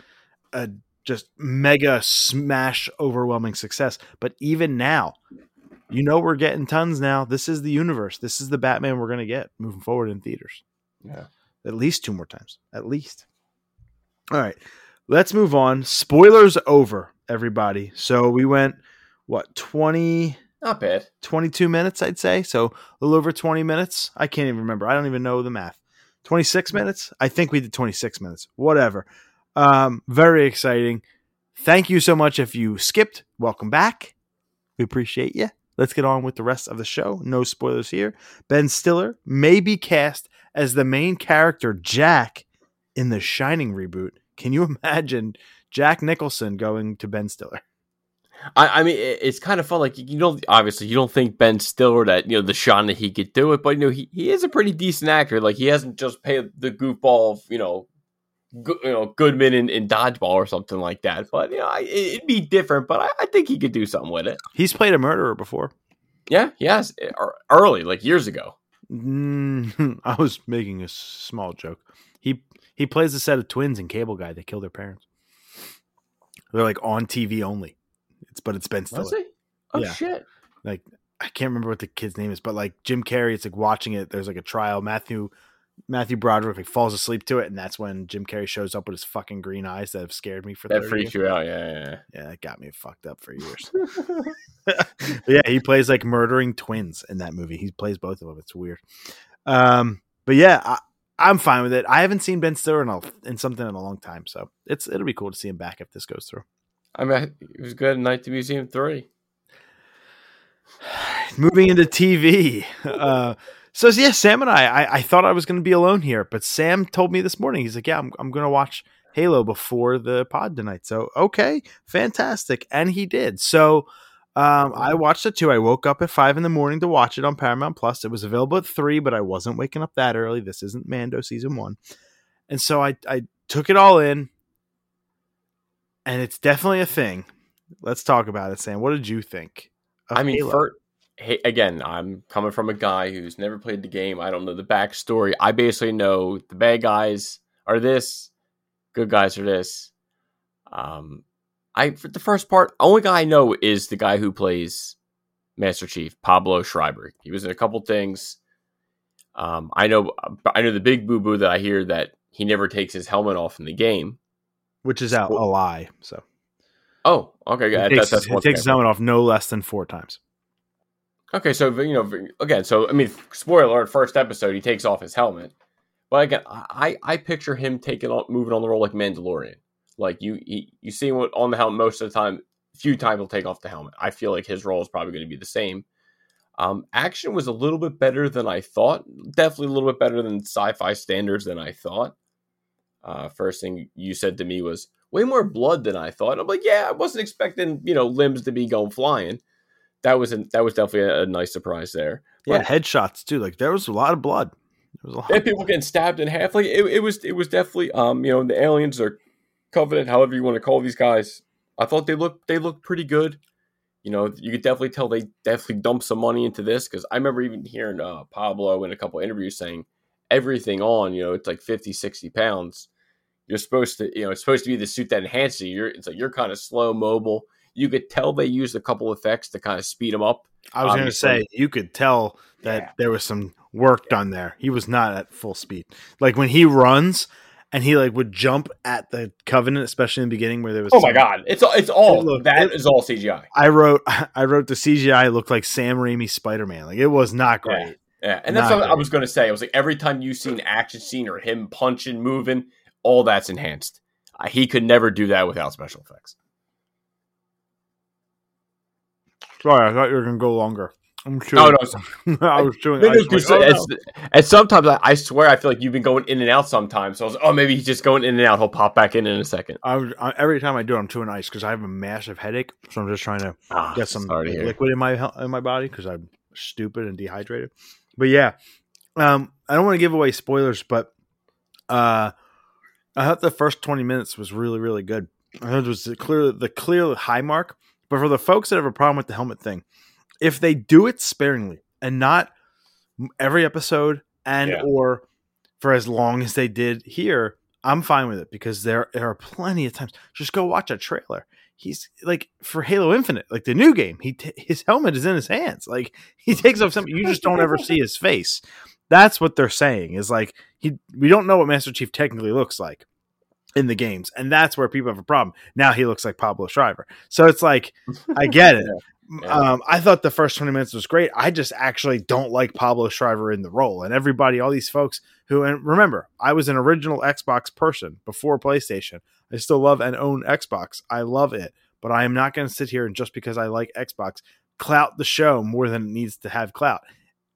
a just mega smash overwhelming success. But even now, you know we're getting tons now. This is the universe. This is the Batman we're going to get moving forward in theaters. Yeah. At least two more times. At least. All right. Let's move on. Spoilers over, everybody. So we went what 20 Not bad. 22 minutes, I'd say. So a little over 20 minutes. I can't even remember. I don't even know the math. 26 minutes? I think we did 26 minutes. Whatever. Um, very exciting. Thank you so much if you skipped. Welcome back. We appreciate you. Let's get on with the rest of the show. No spoilers here. Ben Stiller may be cast as the main character, Jack, in the Shining reboot. Can you [LAUGHS] imagine Jack Nicholson going to Ben Stiller? I, I mean, it's kind of fun. Like you don't obviously you don't think Ben Stiller that you know the Sean that he could do it, but you know he, he is a pretty decent actor. Like he hasn't just paid the goofball of you know, you know Goodman in, in dodgeball or something like that. But you know I, it- it'd be different. But I, I think he could do something with it. He's played a murderer before. Yeah, yes, or early like years ago. Mm, [LAUGHS] I was making a small joke. He he plays a set of twins in Cable Guy. They kill their parents. They're like on TV only. It's but it's Ben Stiller. Oh Yeah. shit! Like I can't remember what the kid's name is, but like Jim Carrey, it's like watching it. There's like a trial. Matthew Matthew Broderick like falls asleep to it, and that's when Jim Carrey shows up with his fucking green eyes that have scared me for That 30 freaks years. you out. Yeah, yeah. Yeah, that got me fucked up for years. [LAUGHS] [LAUGHS] yeah. he plays like murdering twins in that movie. He plays both of them. It's weird. Um, but yeah, I, I'm fine with it. I haven't seen Ben Stiller in, a, in something in a long time, so it's it'll be cool to see him back if this goes through. I mean, it was good in Night the Museum three. [SIGHS] Moving into TV. [LAUGHS] Uh, so yeah, Sam and I, I, I thought I was going to be alone here, but Sam told me this morning. He's like, "Yeah, I'm, I'm going to watch Halo before the pod tonight." So okay, fantastic, and he did. So um, I watched it too. I woke up at five in the morning to watch it on Paramount Plus. It was available at three, but I wasn't waking up that early. This isn't Mando season one, and so I I took it all in, and it's definitely a thing. Let's talk about it, Sam. What did you think? I mean, hey, again, I'm coming from a guy who's never played the game. I don't know the backstory. I basically know the bad guys are this, good guys are this. Um, I for the first part, only guy I know is the guy who plays Master Chief, Pablo Schreiber. He was in a couple things. Um, I know, I know the big boo boo that I hear that he never takes his helmet off in the game, which is out a lie. So, oh, okay, yeah, he that's, takes, that's he takes his helmet off no less than four times. Okay, so you know, again, so I mean, spoiler alert: first episode, he takes off his helmet. But again, I I picture him taking on moving on the role like Mandalorian. Like you he, you see him on the helmet most of the time. Few times he'll take off the helmet. I feel like his role is probably going to be the same. Um, action was a little bit better than I thought. Definitely a little bit better than sci-fi standards than I thought. Uh, first thing you said to me was way more blood than I thought. I'm like, yeah, I wasn't expecting you know limbs to be going flying that was a, that was definitely a, a nice surprise there. Yeah, headshots too. Like there was a lot of blood. There was a lot. And people getting stabbed in half. Like it, it was it was definitely um you know the aliens are covenant, however you want to call these guys. I thought they looked they looked pretty good. You know, you could definitely tell they definitely dumped some money into this because I remember even hearing uh, Pablo in a couple interviews saying everything on, you know, it's like 50, 60 pounds. You're supposed to, you know, it's supposed to be the suit that enhances you. You're, it's like you're kind of slow, mobile you could tell they used a couple effects to kind of speed him up. I was going to say you could tell that Yeah. there was some work done there. He was not at full speed. Like when he runs and he like would jump at the covenant, especially in the beginning where there was. Oh my god, it's all, it's all It looked- that it- is all CGI. I wrote [LAUGHS] I wrote the CGI looked like Sam Raimi Spider Man. Like it was not great. Yeah, and that's Not what I was going to say. I was like, every time you see an action scene or him punching, moving, all that's enhanced. Uh, he could never do that without special effects. Sorry, I thought you were going to go longer. I'm sure. No, no, [LAUGHS] I was chewing. No, I no, was like, because oh, no. it's- and sometimes I, I swear I feel like you've been going in and out sometimes. So I was like, oh, maybe he's just going in and out. He'll pop back in in a second. I was, I, every time I do, it, I'm chewing ice because I have a massive headache. So I'm just trying to Ah, get some sorry to liquid in my in my body because I'm stupid and dehydrated. But yeah, um, I don't want to give away spoilers, but uh, I thought the first 20 minutes was really really good. I thought it was the clear the clear high mark. But for the folks that have a problem with the helmet thing, if they do it sparingly and not every episode and Yeah. or for as long as they did here, I'm fine with it because there there are plenty of times. Just go watch a trailer. He's like for Halo Infinite, like the new game. He t- his helmet is in his hands. Like he oh, takes off something. You just don't ever see his face. That's what they're saying. Is like he. We don't know what Master Chief technically looks like in the games, and that's where people have a problem. Now he looks like Pablo Schreiber. So it's like I get it. [LAUGHS] Yeah. Um, I thought the first 20 minutes was great. I just actually don't like Pablo Schreiber in the role. And everybody, all these folks who, and remember, I was an original Xbox person before PlayStation. I still love and own Xbox. I love it. But I am not going to sit here and just because I like Xbox, clout the show more than it needs to have clout.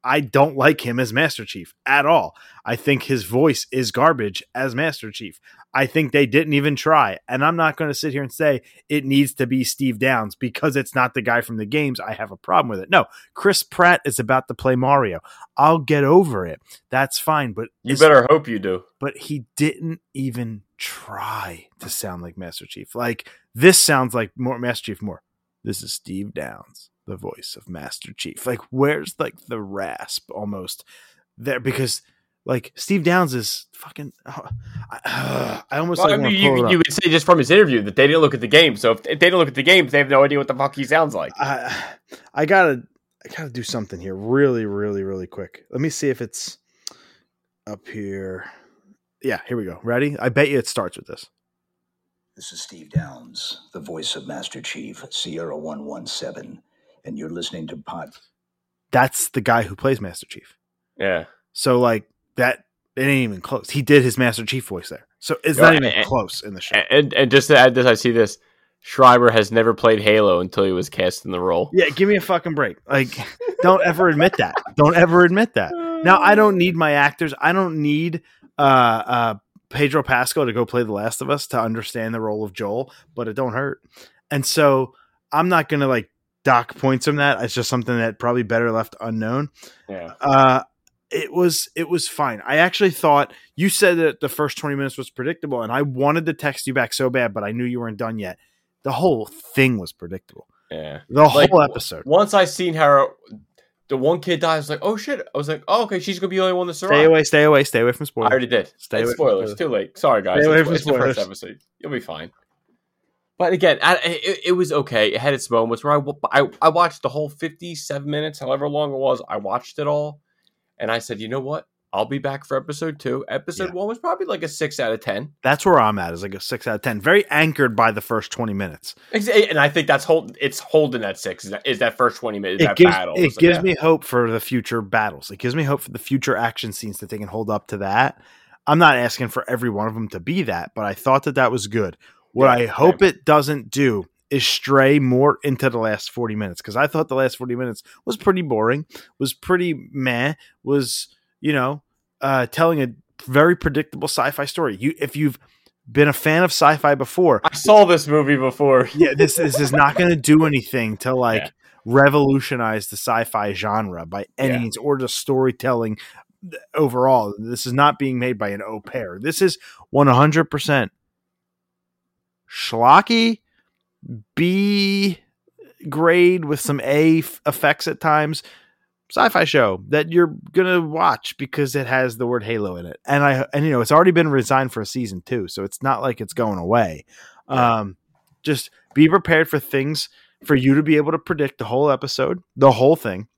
I don't like him as Master Chief at all. I think his voice is garbage as Master Chief. I think they didn't even try. And I'm not going to sit here and say it needs to be Steve Downes because it's not the guy from the games. I have a problem with it. No, Chris Pratt is about to play Mario. I'll get over it. That's fine. But You better hope you do. but he didn't even try to sound like Master Chief. Like this sounds like more Master Chief more. This is Steve Downes, the voice of Master Chief. Like where's like the rasp almost there because like Steve Downes is fucking. oh, I, [SIGHS] I almost Well, like I mean, you, pull it you up. could say just from his interview that they didn't look at the game. So if, if they didn't look at the games, they have no idea what the fuck he sounds like. I, I gotta I gotta do something here really, really, really quick. Let me see if it's up here. Yeah, here we go. Ready? I bet you it starts with this. This is Steve Downes, the voice of Master Chief, Sierra 117, and you're listening to Pod. That's the guy who plays Master Chief. Yeah. So like that It ain't even close. He did his Master Chief voice there, so it's Yo, not even and- close in the show. And and just to add this, I see this. Schreiber has never played Halo until he was cast in the role. Yeah, give me a fucking break. Like, [LAUGHS] don't ever admit that. Don't ever admit that. Now, I don't need my actors. I don't need uh, uh, Pedro Pascal to go play The Last of Us to understand the role of Joel, but it don't hurt. And so I'm not going to like dock points from that. It's just something that probably better left unknown. Yeah. Uh, it was it was fine. I actually thought you said that the first 20 minutes was predictable, and I wanted to text you back so bad, but I knew you weren't done yet. The whole thing was predictable. Yeah. The Like, whole episode. Once I seen her, the one kid died. I was like, oh shit. I was like, oh okay, she's gonna be the only one to survive. Stay away, stay away, stay away from spoilers. I already did. Stay It's away from spoilers. spoilers. Too late. Sorry, guys. Stay away It's, from the first spoilers. episode. You'll be fine. But again, I, it, it was okay. It had its moments where I, I I watched the whole fifty-seven minutes, however long it was. I watched it all, and I said, you know what? I'll be back for episode two. Episode Yeah. one was probably like a six out of ten, That's where I'm at. Is like a six out of ten. Very anchored by the first 20 minutes. Ex- eh, and I think that's hold. It's holding that six. Is that, is that first twenty minutes? it that gives battle? it like, gives me hope for the future battles. It gives me hope for the future action scenes that they can hold up to that. I'm not asking for every one of them to be that, but I thought that that was good. What Yeah, I hope it doesn't do is stray more into the last 40 minutes because I thought the last 40 minutes was pretty boring, was pretty meh, was you know uh, telling a very predictable sci-fi story. You if you've been a fan of sci-fi before, I saw this movie before. [LAUGHS] yeah, this this is not going to do anything to like Yeah. revolutionize the sci-fi genre by any Yeah. means or just storytelling overall. This is not being made by an au pair. This is one hundred percent schlocky, B grade with some A f- effects at times. Sci-fi show that you're gonna watch because it has the word Halo in it, and I and you know it's already been resigned for a season two, so it's not like it's going away. Um, just be prepared for things for you to be able to predict the whole episode, the whole thing.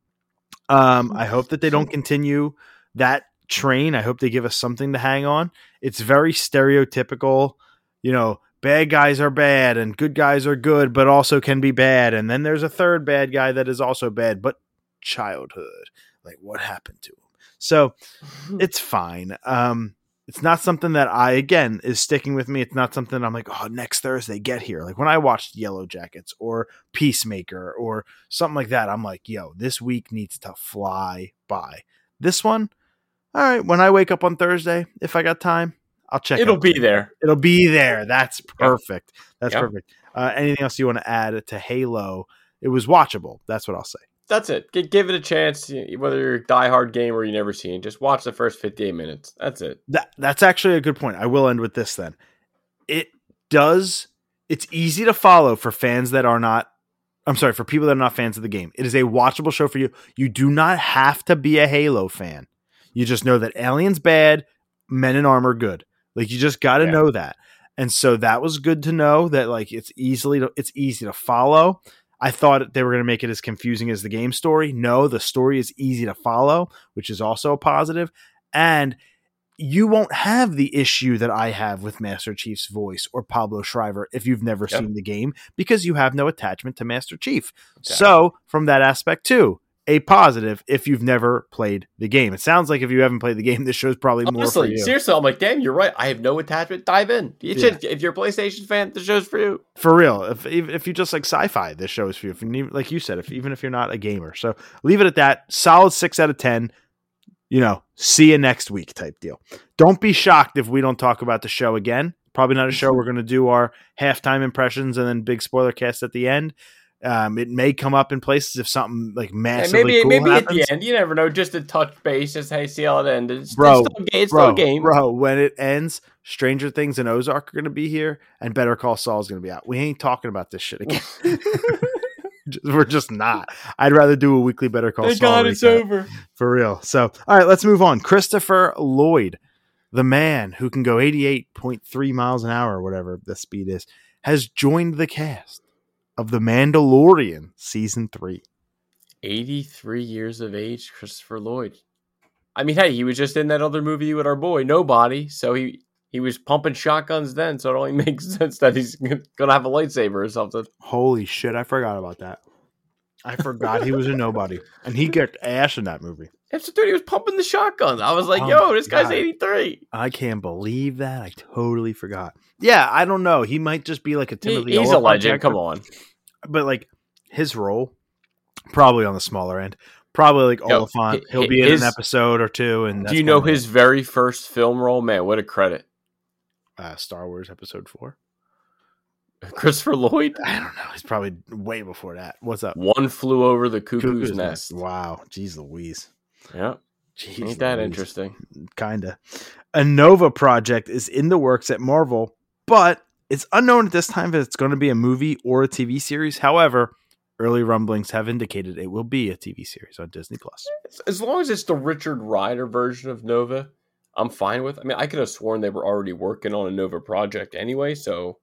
Um, I hope that they don't continue that train. I hope they give us something to hang on. It's very stereotypical, you know, bad guys are bad and good guys are good, but also can be bad. And then there's a third bad guy that is also bad, but childhood. Like what happened to him? So [LAUGHS] it's fine. Um, it's not something that I again is sticking with me. It's not something I'm like, oh, next Thursday get here. Like when I watched Yellowjackets or Peacemaker or something like that, I'm like, yo, this week needs to fly by. This one, all right. When I wake up on Thursday, if I got time, I'll check. It'll be there. It'll be there. That's perfect. That's Yep. perfect. Uh, anything else you want to add to Halo? It was watchable. That's what I'll say. That's it. G- give it a chance. Whether you're a diehard gamer or you never seen, just watch the first 58 minutes. That's it. That that's actually a good point. I will end with this then. It does it's easy to follow for fans that are not I'm sorry, for people that are not fans of the game. It is a watchable show for you. You do not have to be a Halo fan. You just know that aliens bad, men in armor good. Like you just got to Yeah. know that. And so that was good to know that like it's easily to, it's easy to follow. I thought they were going to make it as confusing as the game story. No, the story is easy to follow, which is also a positive. And you won't have the issue that I have with Master Chief's voice or Pablo Schreiber if you've never Yep. seen the game because you have no attachment to Master Chief. Exactly. So, from that aspect too, a positive if you've never played the game. It sounds like if you haven't played the game, this show's probably more for you. seriously, I'm like, damn, you're right. I have no attachment. Dive in. You Yeah. should, if you're a PlayStation fan, the show's for you. For real, if if if you just like sci-fi, this show is for you. If you like you said, if even if you're not a gamer, so leave it at that. Solid six out of ten. You know, see you next week type deal. Don't be shocked if we don't talk about the show again. Probably not a show. [LAUGHS] We're going to do our halftime impressions and then big spoiler cast at the end. Um, it may come up in places if something like massively maybe cool maybe at the end, you never know. Just a touch base, just hey, see how it ended. It's, Bro, it's still, it's bro, still game. bro. When it ends, Stranger Things and Ozark are going to be here, and Better Call Saul is going to be out. We ain't talking about this shit again. [LAUGHS] [LAUGHS] We're just not. I'd rather do a weekly Better Call Thank Saul God it's over. for real. So, all right, let's move on. Christopher Lloyd, the man who can go 88.3 miles an hour, or whatever the speed is, has joined the cast of The Mandalorian season three. 83 years of age, Christopher Lloyd. I mean, hey, he was just in that other movie with our boy, Nobody. So he he was pumping shotguns then. So it only [LAUGHS] makes sense that he's gonna have a lightsaber or something. Holy shit, I forgot about that. I forgot he was a nobody, and he kicked ass in that movie. Episode three, he was pumping the shotgun. I was like, Oh "Yo, this guy's God. 83." I can't believe that. I totally forgot. Yeah, I don't know. He might just be like a He- Timothy. he's a legend. Come on. but like his role, probably on the smaller end. Probably like Yo, Olyphant. He'll be in his- an episode or two. And Do you know his very first film role? Man, what a credit. uh, Star Wars Episode Four? [LAUGHS] Christopher Lloyd. I don't know. He's probably way before that. What's up? One flew over the cuckoo's, Cuckoo's nest. Wow, jeez Louise. Yeah, Jeez ain't that Louise. interesting? Kinda. A Nova project is in the works at Marvel, but it's unknown at this time if it's going to be a movie or a TV series. However, early rumblings have indicated it will be a TV series on Disney Plus. As- As long as it's the Richard Rider version of Nova, I'm fine with. I mean, I could have sworn they were already working on a Nova project anyway, so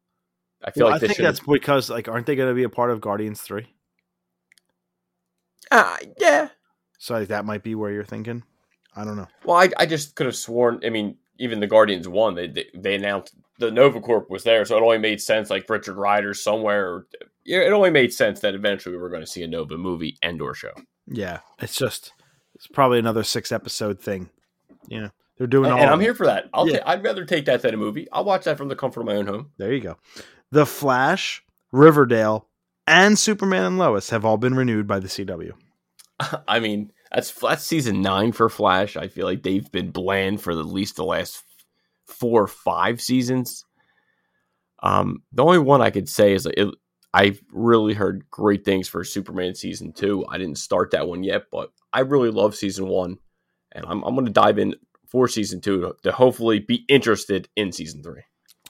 I feel Well, like I this think that's because like aren't they going to be a part of Guardians 3? uh, yeah. So like, that might be where you're thinking. I don't know. Well, I, I just could have sworn. I mean, even the Guardians one, they they, they announced the Nova Corps was there, so it only made sense. Like Richard Rider somewhere, or, it only made sense that eventually we were going to see a Nova movie and or show. Yeah, it's just it's probably another six episode thing. You know, they're doing And, all and I'm here for that. I'll Yeah. ta- I'd rather take that than a movie. I'll watch that from the comfort of my own home. There you go. The Flash, Riverdale, and Superman and Lois have all been renewed by the CW. [LAUGHS] I mean, that's that's season nine for Flash. I feel like they've been bland for at least the last four or five seasons. Um, the only one I could say is it, I've really heard great things for Superman season two. I didn't start that one yet, but I really love season one, and I'm I'm going to dive in for season two to, to hopefully be interested in season three.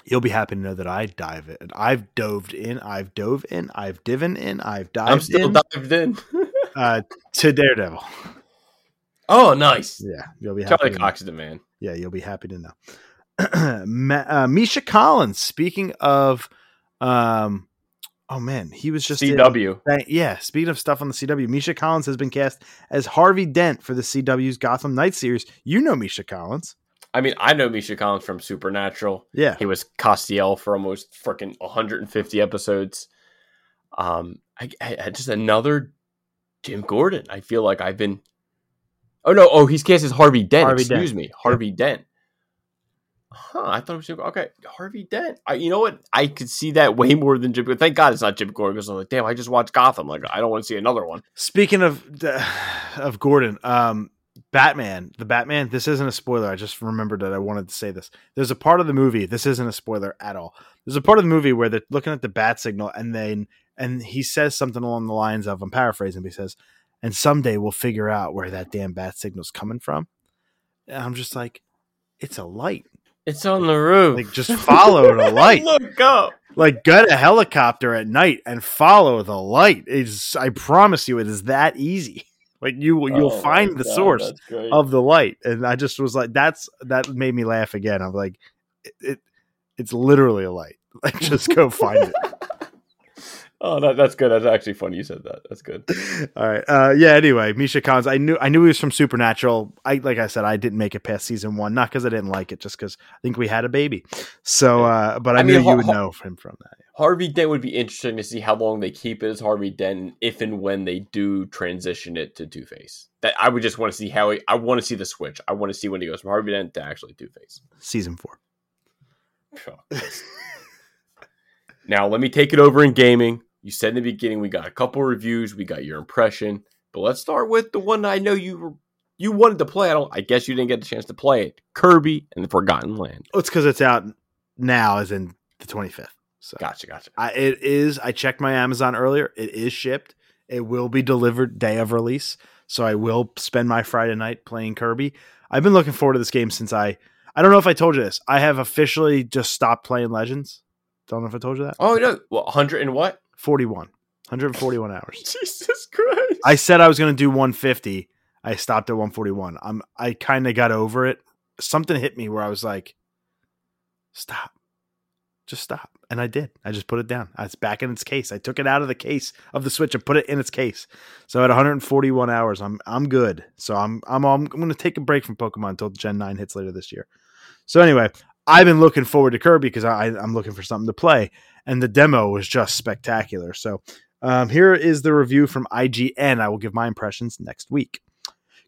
You'll be happy to know that I dive in. I've dove in. I've dove in. I've diven in. I've dived I'm still in dived in. [LAUGHS] uh, to Daredevil. oh, nice. Yeah, you'll be happy. Charlie to know. Cox is the man. Yeah, you'll be happy to know. [CLEARS THROAT] Ma- uh, Misha Collins. Speaking of, um, oh man, he was just CW. Thank- yeah, speaking of stuff on the CW, Misha Collins has been cast as Harvey Dent for the CW's Gotham Knights series. You know Misha Collins. I mean, I know Misha Collins from Supernatural. Yeah. He was Castiel for almost freaking 150 episodes. Um, I- I- just another Jim Gordon. I feel like I've been. Oh no! Oh, he's cast as Harvey Dent. Harvey excuse Dent. me, Harvey Dent. Huh? I thought it was Jim. Okay, Harvey Dent. I, you know what? I could see that way more than Jim. Gordon. Thank God it's not Jim Gordon because I'm like, damn, I just watched Gotham. Like, I don't want to see another one. Speaking of of Gordon, um, Batman, the Batman. This isn't a spoiler. I just remembered that I wanted to say this. There's a part of the movie. This isn't a spoiler at all. There's a part of the movie where they're looking at the bat signal, and then and he says something along the lines of, I'm paraphrasing, but he says, "And someday we'll figure out where that damn bat signal's coming from." And I'm just like, it's a light. It's on the roof. Like just follow the [LAUGHS] light. Look up. Like get a helicopter at night and follow the light. It's I promise you, it is that easy. [LAUGHS] Like you you'll Oh find the God, source of the light, and I just was like, that's that made me laugh again. I'm like, it, it it's literally a light. [LAUGHS] Like just go find it. Oh, that, that's good. That's actually funny. You said that. That's good. [LAUGHS] All right. Uh, yeah. Anyway, Misha Collins. I knew I knew he was from Supernatural. I like I said, I didn't make it past season one, not because I didn't like it, just because I think we had a baby. So, uh, but I, I mean, knew you would know him from that. Harvey Dent would be interesting to see how long they keep it as Harvey Dent, if and when they do transition it to Two Face. That I would just want to see how he, I want to see the switch. I want to see when he goes from Harvey Dent to actually Two Face. Season four. [LAUGHS] now let me take it over in gaming. You said in the beginning we got a couple reviews, we got your impression, but let's start with the one I know you were, you wanted to play. I don't. I guess you didn't get the chance to play it. Kirby and the Forgotten Land. Oh, it's because it's out now, as in the 25th. So Gotcha, gotcha. I, it is. I checked my Amazon earlier. It is shipped. It will be delivered day of release. So I will spend my Friday night playing Kirby. I've been looking forward to this game since I. I don't know if I told you this. I have officially just stopped playing Legends. Don't know if I told you that. Oh no, well, hundred and what? 41. 141 hours. [LAUGHS] Jesus Christ! I said I was going to do 150. I stopped at 141. I'm I kind of got over it. Something hit me where I was like, stop. Just stop. And I did. I just put it down. It's back in its case. I took it out of the case of the Switch and put it in its case. So at 141 hours, I'm I'm good. So I'm I'm I'm, going to take a break from Pokemon until Gen 9 hits later this year. So anyway, I've been looking forward to Kirby because I, I'm looking for something to play, and the demo was just spectacular. So um, here is the review from IGN. I will give my impressions next week.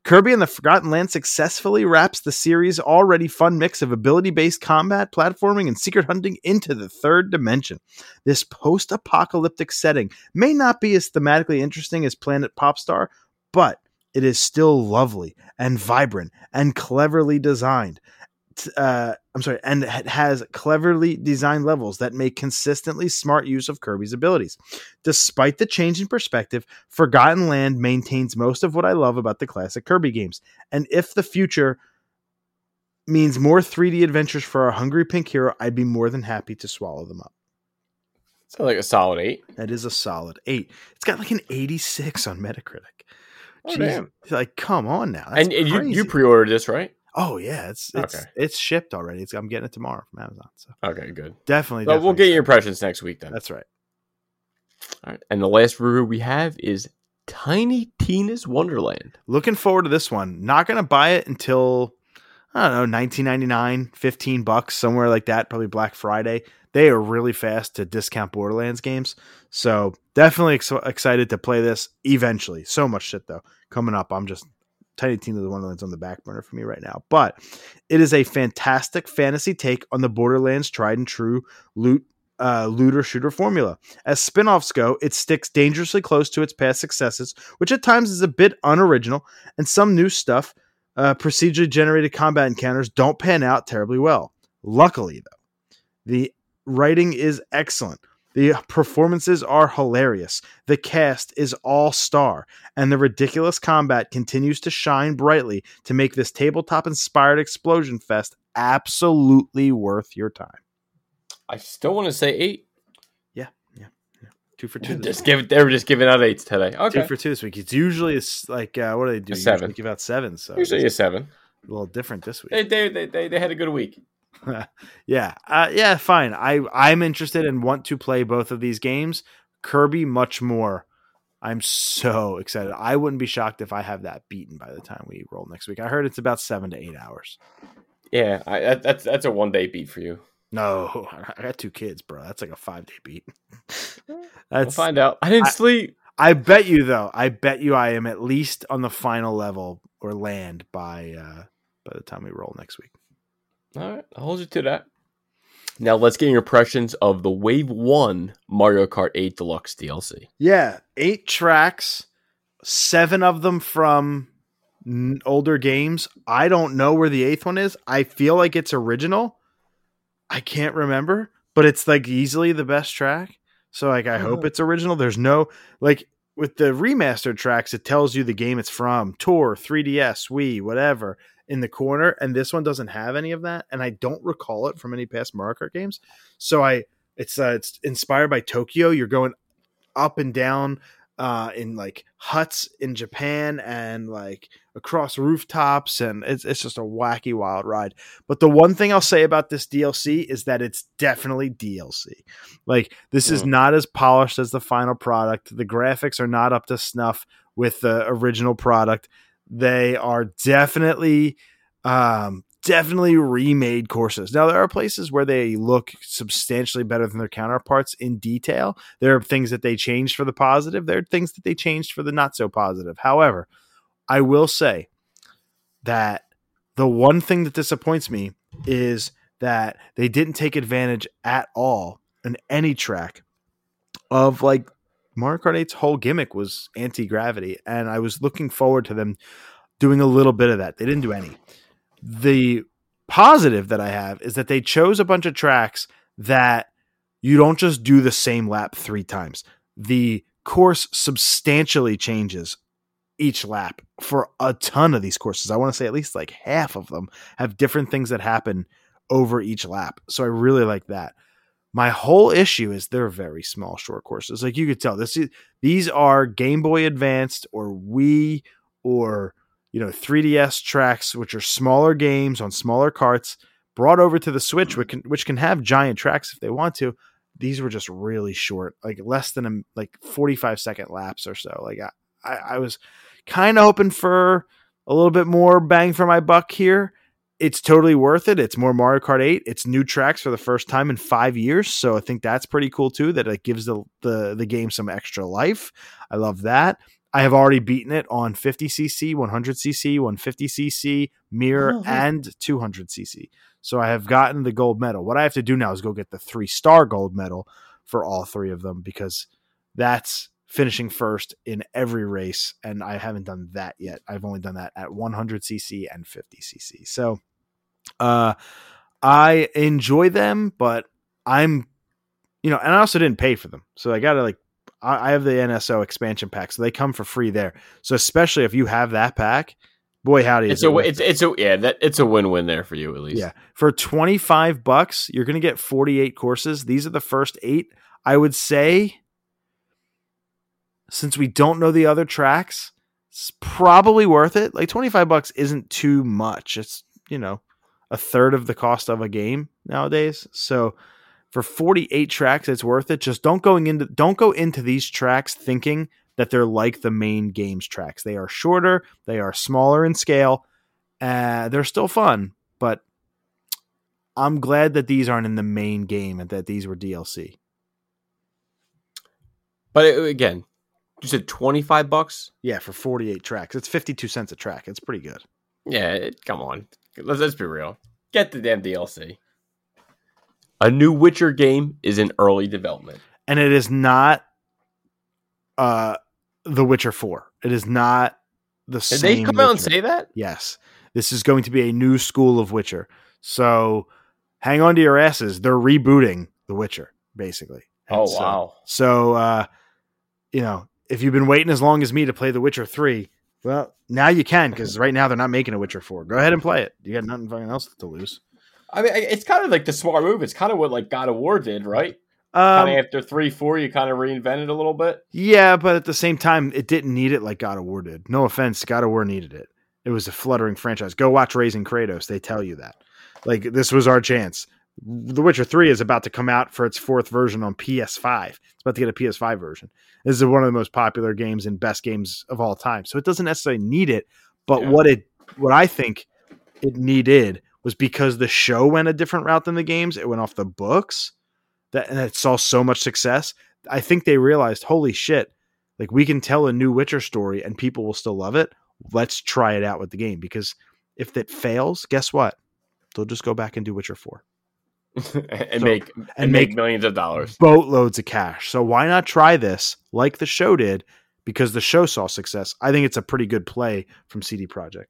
Kirby and the Forgotten Land successfully wraps the series' already fun mix of ability based combat, platforming, and secret hunting into the third dimension. This post apocalyptic setting may not be as thematically interesting as Planet Popstar, but it is still lovely and vibrant and cleverly designed. Uh, I'm sorry, and it has cleverly designed levels that make consistently smart use of Kirby's abilities. Despite the change in perspective, Forgotten Land maintains most of what I love about the classic Kirby games. And if the future means more 3D adventures for our hungry pink hero, I'd be more than happy to swallow them up. Sounds like a solid eight. That is a solid eight. It's got like an 86 on Metacritic. Oh, Jeez. damn. Like, come on now. That's And, and you, you pre-ordered this, right? Oh yeah, it's it's Okay. it's shipped already. It's, I'm getting it tomorrow from Amazon. So Okay, good. definitely, So we'll get your impressions next week then. That's right. All right. And the last review we have is Tiny Tina's Wonderland. Looking forward to this one. Not gonna buy it until I don't know, 1999, 15 bucks, somewhere like that. Probably Black Friday. They are really fast to discount Borderlands games. So definitely ex- excited to play this eventually. So much shit though coming up. I'm just Tiny Tina is the Wonderland's on the back burner for me right now. But it is a fantastic fantasy take on the Borderlands tried and true loot uh, looter shooter formula. As spin offs go, it sticks dangerously close to its past successes, which at times is a bit unoriginal, and some new stuff, uh, procedurally generated combat encounters, don't pan out terribly well. Luckily, though, the writing is excellent. The performances are hilarious. The cast is all star, and the ridiculous combat continues to shine brightly to make this tabletop inspired explosion fest absolutely worth your time. I still want to say eight. Yeah, yeah. Two for two. [LAUGHS] Just give they were just giving out eights today. Two for two this week. It's usually it's like uh, what do they do? A Usually seven. give out seven, so Usually a seven. a little different this week. they, they, they, they had a good week. [LAUGHS] yeah, uh, yeah, fine. I I'm interested and want to play both of these games. Kirby much more. I'm so excited. I wouldn't be shocked if I have that beaten by the time we roll next week. I heard it's about seven to eight hours. Yeah, I, that, that's that's a one day beat for you. No, [LAUGHS] I got two kids, bro. That's like a five day beat. [LAUGHS] We'll That's. find out. I didn't I- sleep. I bet you though. I bet you I am at least on the final level or land by uh by the time we roll next week. All right, I'll hold you to that. Now let's get your impressions of the Wave One Mario Kart 8 Deluxe DLC. Yeah, eight tracks, seven of them from n- older games. I don't know where the eighth one is. I feel like it's original. I can't remember, but it's like easily the best track. So like I hope Uh-huh. it's original. There's no like with the remastered tracks, it tells you the game it's from, Tour, 3DS, Wii, whatever, in the corner, and this one doesn't have any of that, and I don't recall it from any past Mario Kart games. So I it's uh, it's inspired by Tokyo. You're going up and down uh, in like huts in Japan and like across rooftops, and it's it's just a wacky wild ride. But the one thing I'll say about this DLC is that it's definitely DLC. Like this is Mm. not as polished as the final product. The graphics are not up to snuff with the original product. They are definitely um definitely remade courses. Now there are places where they look substantially better than their counterparts in detail. There are things that they changed for the positive. There are things that they changed for the not so positive. However, I will say that the one thing that disappoints me is that they didn't take advantage at all in any track of like Mario Kart 8's whole gimmick was anti gravity, and I was looking forward to them doing a little bit of that. They didn't do any. The positive that I have is that they chose a bunch of tracks that you don't just do the same lap three times. The course substantially changes each lap for a ton of these courses. I want to say at least like half of them have different things that happen over each lap. So I really like that. My whole issue is they're very small short courses. Like you could tell this is these are Game Boy Advanced or Wii or you know 3DS tracks which are smaller games on smaller carts brought over to the Switch which can which can have giant tracks if they want to. These were just really short, like less than a, like 45 second laps or so. Like I, I, I was kind of hoping for a little bit more bang for my buck here. It's totally worth it. It's more Mario Kart 8. It's new tracks for the first time in five years. So I think that's pretty cool too, that it gives the, the, the game some extra life. I love that. I have already beaten it on 50cc, 100cc, 150cc, mirror, Oh, and 200cc. So I have gotten the gold medal. What I have to do now is go get the three star gold medal for all three of them because that's finishing first in every race. And I haven't done that yet. I've only done that at 100cc and 50cc. So uh, I enjoy them, but I'm, you know, and I also didn't pay for them. So I got to like, I I have the NSO expansion pack, so they come for free there. So especially if you have that pack, boy howdy, It's is it a worth it's it's a yeah that it's a win win there for you at least. yeah. For 25 bucks, you're to get 48 courses. These are the first 8. I would say since we don't know the other tracks, it's probably worth it. Like 25 bucks isn't too much. It's, you know, a third of the cost of a game nowadays. So for 48 tracks it's worth it. Just don't going into don't go into these tracks thinking that they're like the main games tracks. They are shorter, they are smaller in scale. Uh, they're still fun, but I'm glad that these aren't in the main game and that these were DLC. But it, again, you said twenty five bucks. Yeah, for 48 tracks. It's 52 cents a track. It's pretty good. Yeah, it, come on. Let's, let's be real. Get the damn DLC. A new Witcher game is in early development. And it is not uh The Witcher 4. It is not the Did same they come out and say that? Yes. This is going to be a new school of Witcher. So hang on to your asses. They're rebooting The Witcher, basically. And Oh so- wow. So, uh, you know, if you've been waiting as long as me to play The Witcher 3, well, now you can because right now they're not making a Witcher 4. Go ahead and play it. You got nothing fucking else to lose. I mean, it's kind of like the smart move. It's kind of what like God of War did, right? Um, kind of after three, four, you kind of reinvented a little bit. yeah, but at the same time, it didn't need it like God of War did. No offense, God of War needed it. It was a fluttering franchise. Go watch Raising Kratos. They tell you that. Like, this was our chance. The Witcher 3 is about to come out for its fourth version on PS5. It's about to get a PS5 version. This is one of the most popular games and best games of all time. So it doesn't necessarily need it, but Yeah. what it what I think it needed was because the show went a different route than the games. It went off the books. That and it saw so much success. I think they realized, holy shit, like we can tell a new Witcher story and people will still love it. Let's try it out with the game because if it fails, guess what? They'll just go back and do Witcher 4. [LAUGHS] and So- make and and make make- millions of dollars. boatloads of cash. So why not try this like the show did? Because the show saw success. I think it's a pretty good play from CD Projekt.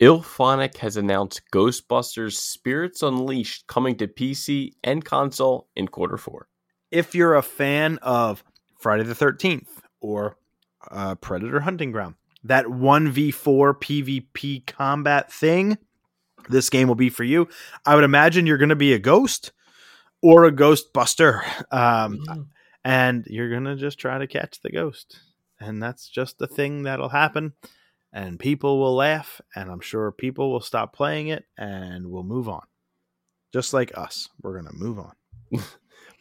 IllFonic has announced Ghostbusters Spirits Unleashed coming to PC and console in quarter four. If you're a fan of Friday the 13th or uh, Predator Hunting Ground, that 1v4 PvP combat thing, this game will be for you. I would imagine you're going to be a ghost or a ghostbuster. Um, and you're gonna just try to catch the ghost and that's just the thing that'll happen and people will laugh and i'm sure people will stop playing it and we'll move on just like us we're gonna move on [LAUGHS]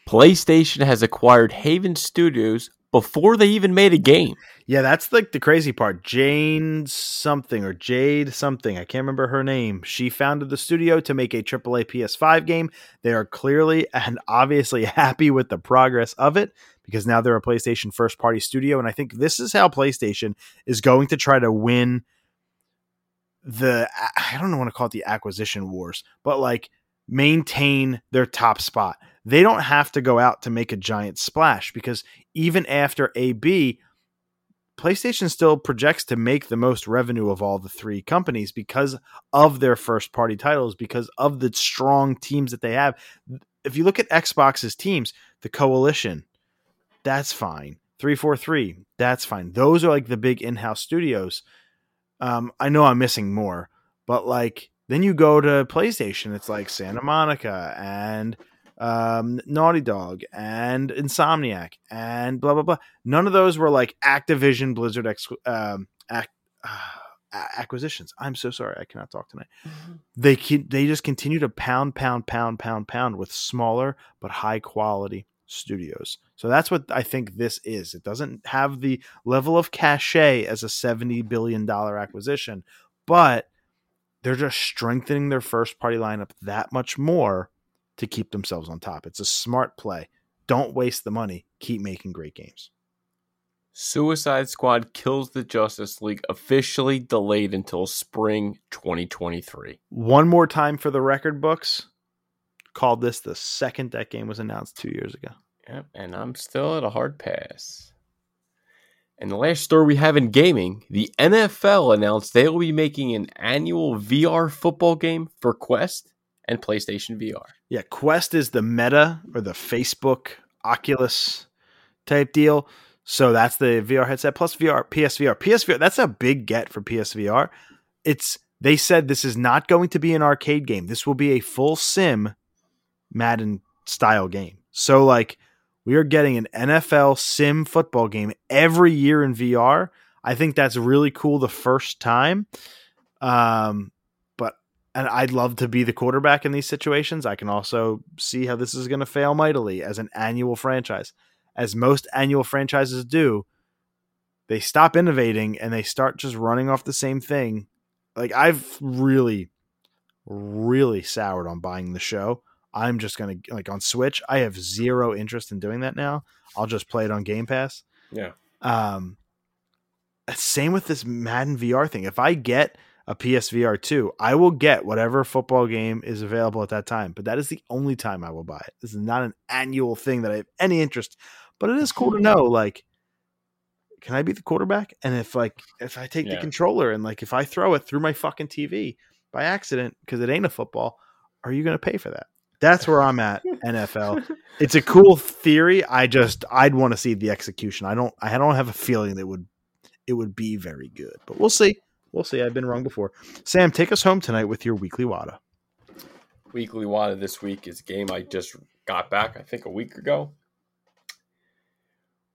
PlayStation has acquired Haven Studios before they even made a game. yeah that's like the crazy part jane something or jade something i can't remember her name she founded the studio to make a aaa ps5 game they are clearly [LAUGHS] and obviously happy with the progress of it because now they're a PlayStation first party studio. And I think this is how PlayStation is going to try to win the, I don't want to call it the acquisition wars, but like maintain their top spot. They don't have to go out to make a giant splash because even after AB, PlayStation still projects to make the most revenue of all the three companies because of their first party titles, because of the strong teams that they have. If you look at Xbox's teams, the Coalition, that's fine. 343, that's fine. Those are like the big in house studios. Um, I know I'm missing more, but like then you go to PlayStation, it's like Santa Monica and um, Naughty Dog and Insomniac and blah blah blah. None of those were like Activision Blizzard ex- um, ac- uh, acquisitions. I'm so sorry, I cannot talk tonight. They can, they just continue to pound, pound, pound, pound, pound with smaller but high quality studios. So that's what I think this is. It doesn't have the level of cachet as a seventy billion dollar acquisition, but they're just strengthening their first party lineup that much more to keep themselves on top. It's a smart play. Don't waste the money. Keep making great games. Suicide Squad Kills the Justice League officially delayed until spring 2023. One more time for the record books. Called this the second that game was announced two years ago. Yep, and I'm still at a hard pass. And the last story we have in gaming, the NFL announced they will be making an annual VR football game for Quest and PlayStation VR. Yeah, Quest is the meta or the Facebook Oculus type deal. So that's the VR headset plus VR, PSVR. PSVR, that's a big get for PSVR. It's they said this is not going to be an arcade game. This will be a full sim Madden style game. So like we are getting an NFL sim football game every year in VR. I think that's really cool the first time. Um, and I'd love to be the quarterback in these situations. I can also see how this is going to fail mightily as an annual franchise. As most annual franchises do, they stop innovating and they start just running off the same thing. Like I've really really soured on buying the show I'm just gonna like on Switch. I have zero interest in doing that now. I'll just play it on Game Pass. Yeah. Um. Same with this Madden VR thing. If I get a PSVR two, I will get whatever football game is available at that time. But that is the only time I will buy it. This is not an annual thing that I have any interest. But it is cool to know, like, can I be the quarterback? And if like if I take Yeah. the controller and like if I throw it through my fucking TV by accident because it ain't a football, are you going to pay for that? That's where I'm at. NFL. [LAUGHS] It's a cool theory. I just I'd want to see the execution. I don't I don't have a feeling that would it would be very good, but we'll see. We'll see. I've been wrong before. Sam, take us home tonight with your weekly WADA. Weekly Wada this week is a game I just got back, I think a week ago.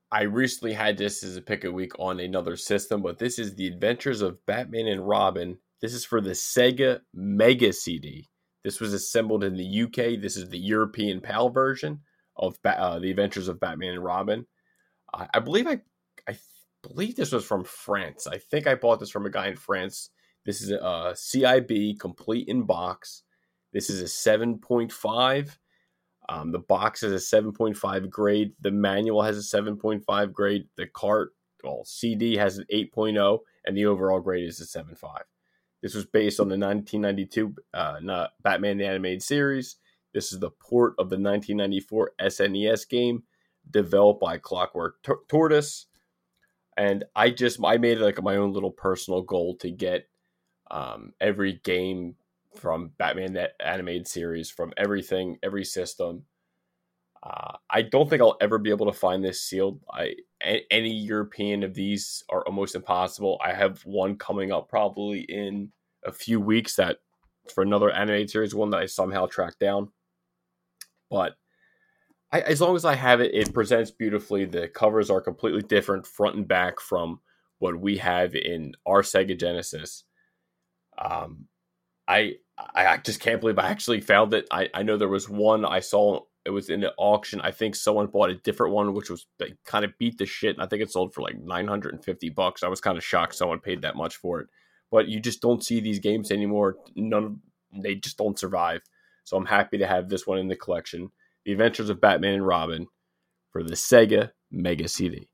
I recently had this as a pick a week on another system, but this is The Adventures of Batman and Robin. This is for the Sega Mega CD. This was assembled in the UK. This is the European PAL version of ba- uh, The Adventures of Batman and Robin. I, believe I believe this was from France. I think I bought this from a guy in France. This is a CIB complete in box. This is a 7.5. Um, the box is a 7.5 grade. The manual has a 7.5 grade. The cart, well, CD has an 8.0, and the overall grade is a 7.5. This was based on the 1992 uh, Batman the Animated Series. This is the port of the 1994 SNES game developed by Clockwork Tor- Tortoise. And I just I made like my own little personal goal to get um, every game from Batman that animated series, from everything, every system. Uh, I don't think I'll ever be able to find this sealed. I any European of these are almost impossible. I have one coming up probably in a few weeks that for another animated series, one that I somehow tracked down. But I, as long as I have it, it presents beautifully. The covers are completely different, front and back, from what we have in our Sega Genesis. Um, I I just can't believe I actually found it. I, I know there was one I saw it was in the auction. I think someone bought a different one, which was like, kind of beat the shit. And I think it sold for like nine hundred and fifty bucks. I was kind of shocked someone paid that much for it. But you just don't see these games anymore. None they just don't survive. So I'm happy to have this one in the collection. The Adventures of Batman and Robin for the Sega Mega CD.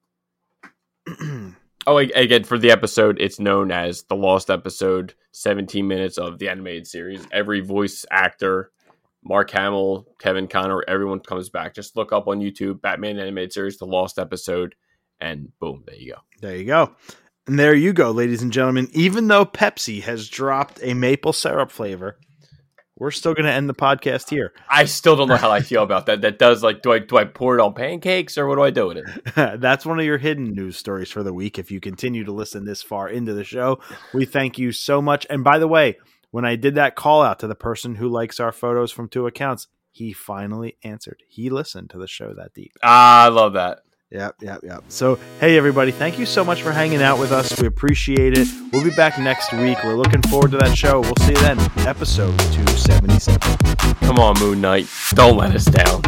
[CLEARS THROAT] Oh, again, for the episode, it's known as the Lost Episode, 17 minutes of the animated series. Every voice actor, Mark Hamill, Kevin Conroy, everyone comes back. Just look up on YouTube, Batman animated series, the Lost Episode, and boom, there you go. There you go. And there you go, ladies and gentlemen. Even though Pepsi has dropped a maple syrup flavor, we're still going to end the podcast here. I still don't know how I feel about that. That does like, do I do I pour it on pancakes or what do I do with it? [LAUGHS] That's one of your hidden news stories for the week. If you continue to listen this far into the show, we thank you so much. And by the way, when I did that call out to the person who likes our photos from two accounts, he finally answered. He listened to the show that deep. Ah, I love that. Yep, yep, yep. So, hey, everybody, thank you so much for hanging out with us. We appreciate it. We'll be back next week. We're looking forward to that show. We'll see you then. Episode 277. Come on, Moon Knight, don't let us down.